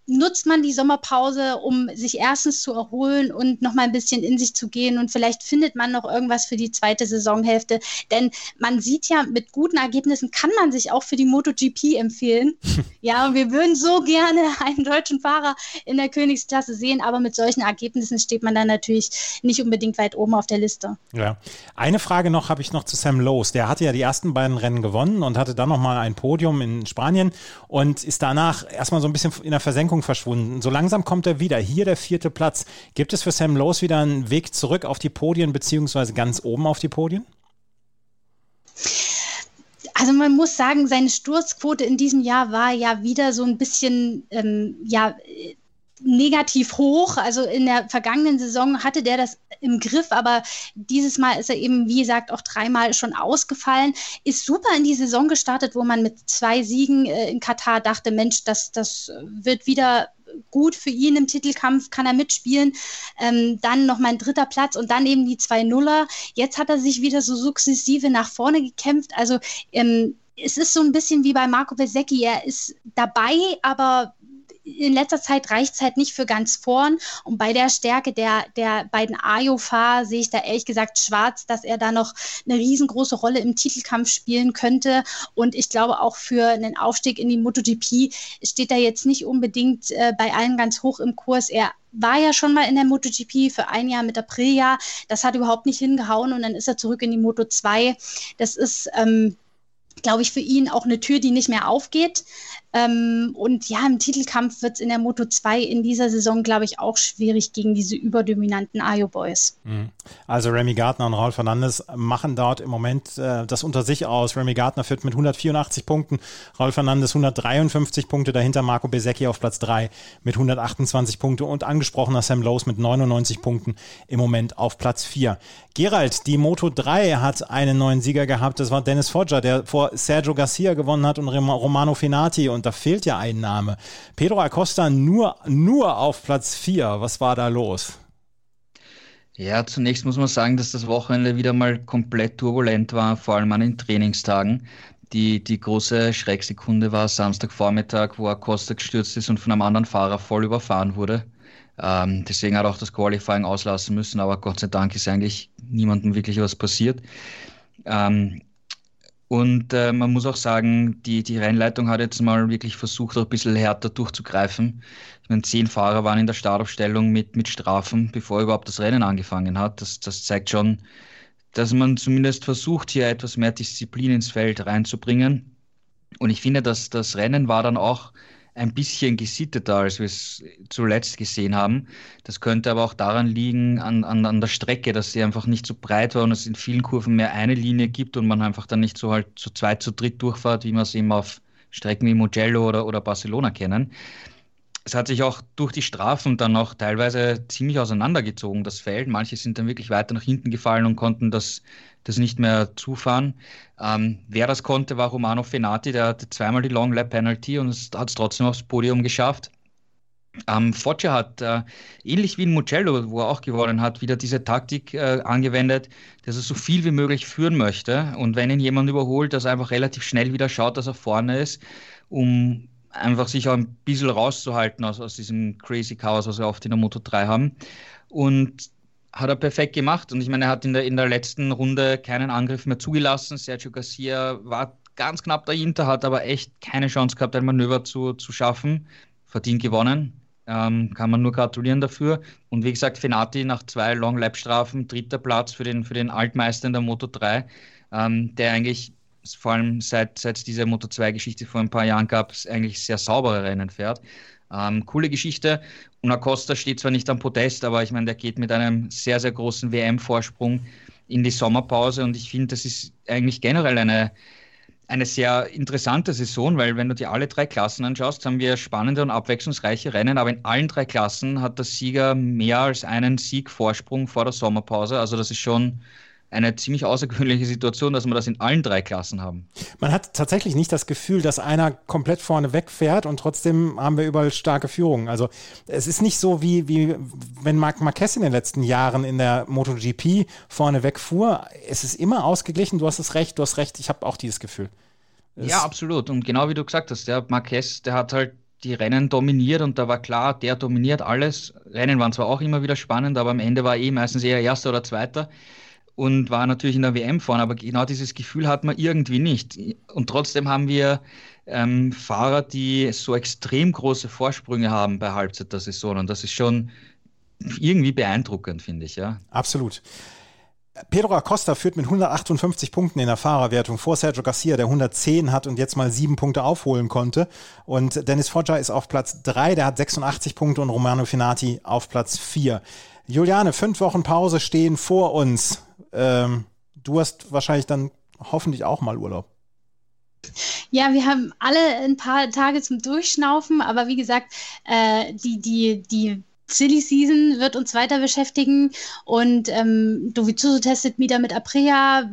nutzt man die Sommerpause, um sich erstens zu erholen und noch mal ein bisschen in sich zu gehen und vielleicht findet man noch irgendwas für die zweite Saisonhälfte, denn man sieht ja, mit guten Ergebnissen kann man sich auch für die MotoGP empfehlen. ja, und wir würden so gerne einen deutschen Fahrer in der Königsklasse sehen, aber mit solchen Ergebnissen steht man dann natürlich nicht unbedingt weit oben auf der Liste. Ja. Eine Frage noch habe ich noch zu Sam Lowe. Der hatte ja die ersten beiden Rennen gewonnen und hatte dann noch mal ein Podium in Spanien und ist danach erstmal so ein bisschen in der Versenkung Wirkung verschwunden. So langsam kommt er wieder. Hier der vierte Platz. Gibt es für Sam Lowe wieder einen Weg zurück auf die Podien, beziehungsweise ganz oben auf die Podien? Also man muss sagen, seine Sturzquote in diesem Jahr war ja wieder so ein bisschen, ähm, ja, negativ hoch. Also in der vergangenen Saison hatte der das im Griff, aber dieses Mal ist er eben, wie gesagt, auch dreimal schon ausgefallen. Ist super in die Saison gestartet, wo man mit zwei Siegen äh, in Katar dachte, Mensch, das, das wird wieder gut für ihn im Titelkampf, kann er mitspielen. Ähm, dann noch mein dritter Platz und dann eben die zwei Nuller. Jetzt hat er sich wieder so sukzessive nach vorne gekämpft. Also ähm, es ist so ein bisschen wie bei Marco Besecchi. Er ist dabei, aber in letzter Zeit reicht es halt nicht für ganz vorn. Und bei der Stärke der, der beiden Ayo-Fahrer sehe ich da ehrlich gesagt schwarz, dass er da noch eine riesengroße Rolle im Titelkampf spielen könnte. Und ich glaube auch für einen Aufstieg in die MotoGP steht er jetzt nicht unbedingt äh, bei allen ganz hoch im Kurs. Er war ja schon mal in der MotoGP für ein Jahr mit Aprilia. Das hat überhaupt nicht hingehauen und dann ist er zurück in die Moto 2. Das ist, ähm, glaube ich, für ihn auch eine Tür, die nicht mehr aufgeht. Ähm, und ja, im Titelkampf wird es in der Moto 2 in dieser Saison, glaube ich, auch schwierig gegen diese überdominanten Ayo Boys. Mhm. Also Remy Gardner und Raul Fernandes machen dort im Moment äh, das unter sich aus. Remy Gardner führt mit 184 Punkten, Raul Fernandes 153 Punkte, dahinter Marco Besecchi auf Platz 3 mit 128 Punkte und angesprochener Sam Lowe mit 99 Punkten im Moment auf Platz 4. Gerald, die Moto 3 hat einen neuen Sieger gehabt, das war Dennis Foggia, der vor Sergio Garcia gewonnen hat und Romano Finati und da fehlt ja ein Name. Pedro Acosta nur, nur auf Platz 4. Was war da los? Ja, zunächst muss man sagen, dass das Wochenende wieder mal komplett turbulent war, vor allem an den Trainingstagen. Die, die große Schrecksekunde war Samstagvormittag, wo Acosta gestürzt ist und von einem anderen Fahrer voll überfahren wurde. Ähm, deswegen hat er auch das Qualifying auslassen müssen, aber Gott sei Dank ist eigentlich niemandem wirklich was passiert. Ähm, und äh, man muss auch sagen, die, die Rennleitung hat jetzt mal wirklich versucht, auch ein bisschen härter durchzugreifen. Ich meine, zehn Fahrer waren in der Startaufstellung mit, mit Strafen, bevor überhaupt das Rennen angefangen hat. Das, das zeigt schon, dass man zumindest versucht, hier etwas mehr Disziplin ins Feld reinzubringen. Und ich finde, dass das Rennen war dann auch ein bisschen gesitteter, als wir es zuletzt gesehen haben. Das könnte aber auch daran liegen, an, an, an der Strecke, dass sie einfach nicht so breit war und es in vielen Kurven mehr eine Linie gibt und man einfach dann nicht so halt zu zweit, zu dritt durchfahrt, wie man es eben auf Strecken wie Mugello oder, oder Barcelona kennen. Es hat sich auch durch die Strafen dann auch teilweise ziemlich auseinandergezogen, das Feld. Manche sind dann wirklich weiter nach hinten gefallen und konnten das das nicht mehr zufahren. Ähm, wer das konnte, war Romano Fenati, der hatte zweimal die Long Lap Penalty und hat es trotzdem aufs Podium geschafft. Ähm, Foggia hat äh, ähnlich wie in Mugello, wo er auch gewonnen hat, wieder diese Taktik äh, angewendet, dass er so viel wie möglich führen möchte und wenn ihn jemand überholt, dass er einfach relativ schnell wieder schaut, dass er vorne ist, um einfach sich auch ein bisschen rauszuhalten aus, aus diesem Crazy Chaos, was wir oft in der Moto 3 haben. Und hat er perfekt gemacht. Und ich meine, er hat in der, in der letzten Runde keinen Angriff mehr zugelassen. Sergio Garcia war ganz knapp dahinter, hat aber echt keine Chance gehabt, ein Manöver zu, zu schaffen. Verdient gewonnen. Ähm, kann man nur gratulieren dafür. Und wie gesagt, Fenati nach zwei Long-Lap-Strafen, dritter Platz für den, für den Altmeister in der Moto 3, ähm, der eigentlich vor allem seit, seit es diese Moto 2-Geschichte vor ein paar Jahren gab, eigentlich sehr saubere Rennen fährt. Ähm, coole Geschichte. Und Acosta steht zwar nicht am Podest, aber ich meine, der geht mit einem sehr, sehr großen WM-Vorsprung in die Sommerpause. Und ich finde, das ist eigentlich generell eine, eine sehr interessante Saison, weil wenn du dir alle drei Klassen anschaust, haben wir spannende und abwechslungsreiche Rennen, aber in allen drei Klassen hat der Sieger mehr als einen Siegvorsprung vor der Sommerpause. Also das ist schon eine ziemlich außergewöhnliche Situation, dass wir das in allen drei Klassen haben. Man hat tatsächlich nicht das Gefühl, dass einer komplett vorne wegfährt und trotzdem haben wir überall starke Führungen. Also es ist nicht so wie, wie wenn Marc Marquez in den letzten Jahren in der MotoGP vorne wegfuhr. Es ist immer ausgeglichen, du hast es recht, du hast recht, ich habe auch dieses Gefühl. Es ja, absolut. Und genau wie du gesagt hast, der Marquez, der hat halt die Rennen dominiert und da war klar, der dominiert alles. Rennen waren zwar auch immer wieder spannend, aber am Ende war eh meistens eher Erster oder Zweiter und war natürlich in der WM vorne, aber genau dieses Gefühl hat man irgendwie nicht. Und trotzdem haben wir ähm, Fahrer, die so extrem große Vorsprünge haben bei Halbzeit der Saison und das ist schon irgendwie beeindruckend, finde ich, ja. Absolut. Pedro Acosta führt mit 158 Punkten in der Fahrerwertung vor Sergio Garcia, der 110 hat und jetzt mal sieben Punkte aufholen konnte. Und Dennis Foggia ist auf Platz 3, der hat 86 Punkte und Romano Finati auf Platz 4. Juliane, fünf Wochen Pause stehen vor uns. Ähm, du hast wahrscheinlich dann hoffentlich auch mal Urlaub. Ja, wir haben alle ein paar Tage zum Durchschnaufen, aber wie gesagt, äh, die, die, die Silly Season wird uns weiter beschäftigen und ähm, Dovizioso testet wieder mit Aprilia.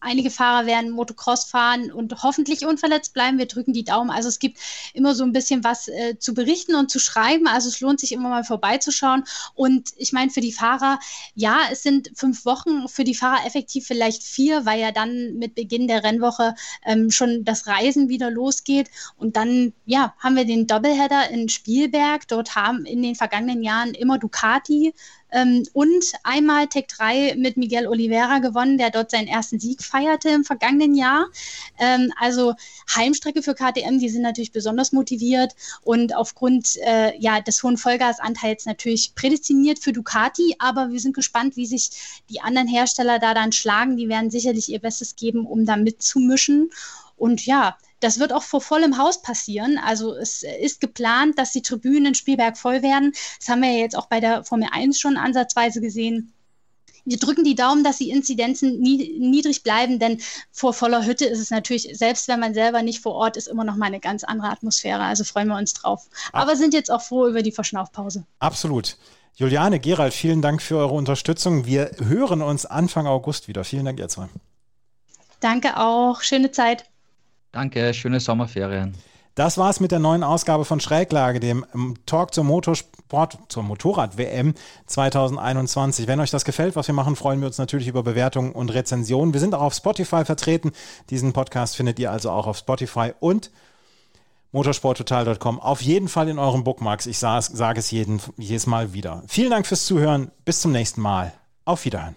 Einige Fahrer werden Motocross fahren und hoffentlich unverletzt bleiben. Wir drücken die Daumen. Also es gibt immer so ein bisschen was äh, zu berichten und zu schreiben. Also es lohnt sich immer mal vorbeizuschauen. Und ich meine, für die Fahrer, ja, es sind fünf Wochen, für die Fahrer effektiv vielleicht vier, weil ja dann mit Beginn der Rennwoche ähm, schon das Reisen wieder losgeht. Und dann, ja, haben wir den Doubleheader in Spielberg. Dort haben in den vergangenen Jahren immer Ducati ähm, und einmal Tech 3 mit Miguel Oliveira gewonnen, der dort seinen ersten Sieg feierte im vergangenen Jahr. Ähm, also Heimstrecke für KTM, die sind natürlich besonders motiviert und aufgrund äh, ja, des hohen Vollgasanteils natürlich prädestiniert für Ducati, aber wir sind gespannt, wie sich die anderen Hersteller da dann schlagen. Die werden sicherlich ihr Bestes geben, um da mitzumischen. Und ja, das wird auch vor vollem Haus passieren. Also es ist geplant, dass die Tribünen in Spielberg voll werden. Das haben wir ja jetzt auch bei der Formel 1 schon ansatzweise gesehen. Wir drücken die Daumen, dass die Inzidenzen niedrig bleiben, denn vor voller Hütte ist es natürlich, selbst wenn man selber nicht vor Ort ist, immer noch mal eine ganz andere Atmosphäre. Also freuen wir uns drauf. Aber sind jetzt auch froh über die Verschnaufpause. Absolut. Juliane, Gerald, vielen Dank für eure Unterstützung. Wir hören uns Anfang August wieder. Vielen Dank, ihr zwei. Danke auch. Schöne Zeit. Danke, schöne Sommerferien. Das war's mit der neuen Ausgabe von Schräglage, dem ähm, Talk zur Motorsport, zur Motorrad-WM 2021. Wenn euch das gefällt, was wir machen, freuen wir uns natürlich über Bewertungen und Rezensionen. Wir sind auch auf Spotify vertreten. Diesen Podcast findet ihr also auch auf Spotify und motorsporttotal.com. Auf jeden Fall in euren Bookmarks. Ich sage es jeden, jedes Mal wieder. Vielen Dank fürs Zuhören. Bis zum nächsten Mal. Auf Wiederhören.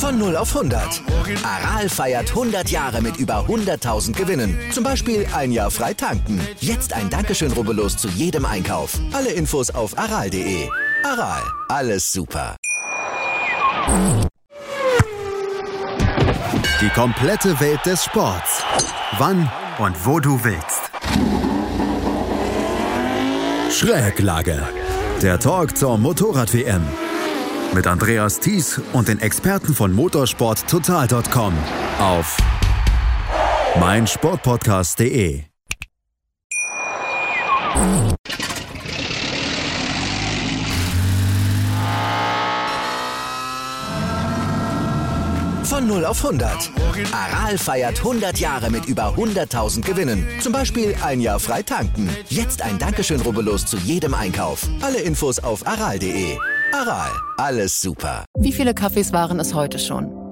Von 0 auf 100. Aral feiert 100 Jahre mit über 100.000 Gewinnen. Zum Beispiel ein Jahr frei tanken. Jetzt ein Dankeschön, rubbellos zu jedem Einkauf. Alle Infos auf aral.de. Aral, alles super. Die komplette Welt des Sports. Wann und wo du willst. Schräglage. Der Talk zur Motorrad-WM mit Andreas Thies und den Experten von motorsporttotal.com auf meinsportpodcast.de. Von 0 auf 100. Aral feiert 100 Jahre mit über 100.000 Gewinnen. Zum Beispiel ein Jahr frei tanken. Jetzt ein Dankeschön, rubbellos zu jedem Einkauf. Alle Infos auf aral.de. Aral, alles super. Wie viele Kaffees waren es heute schon?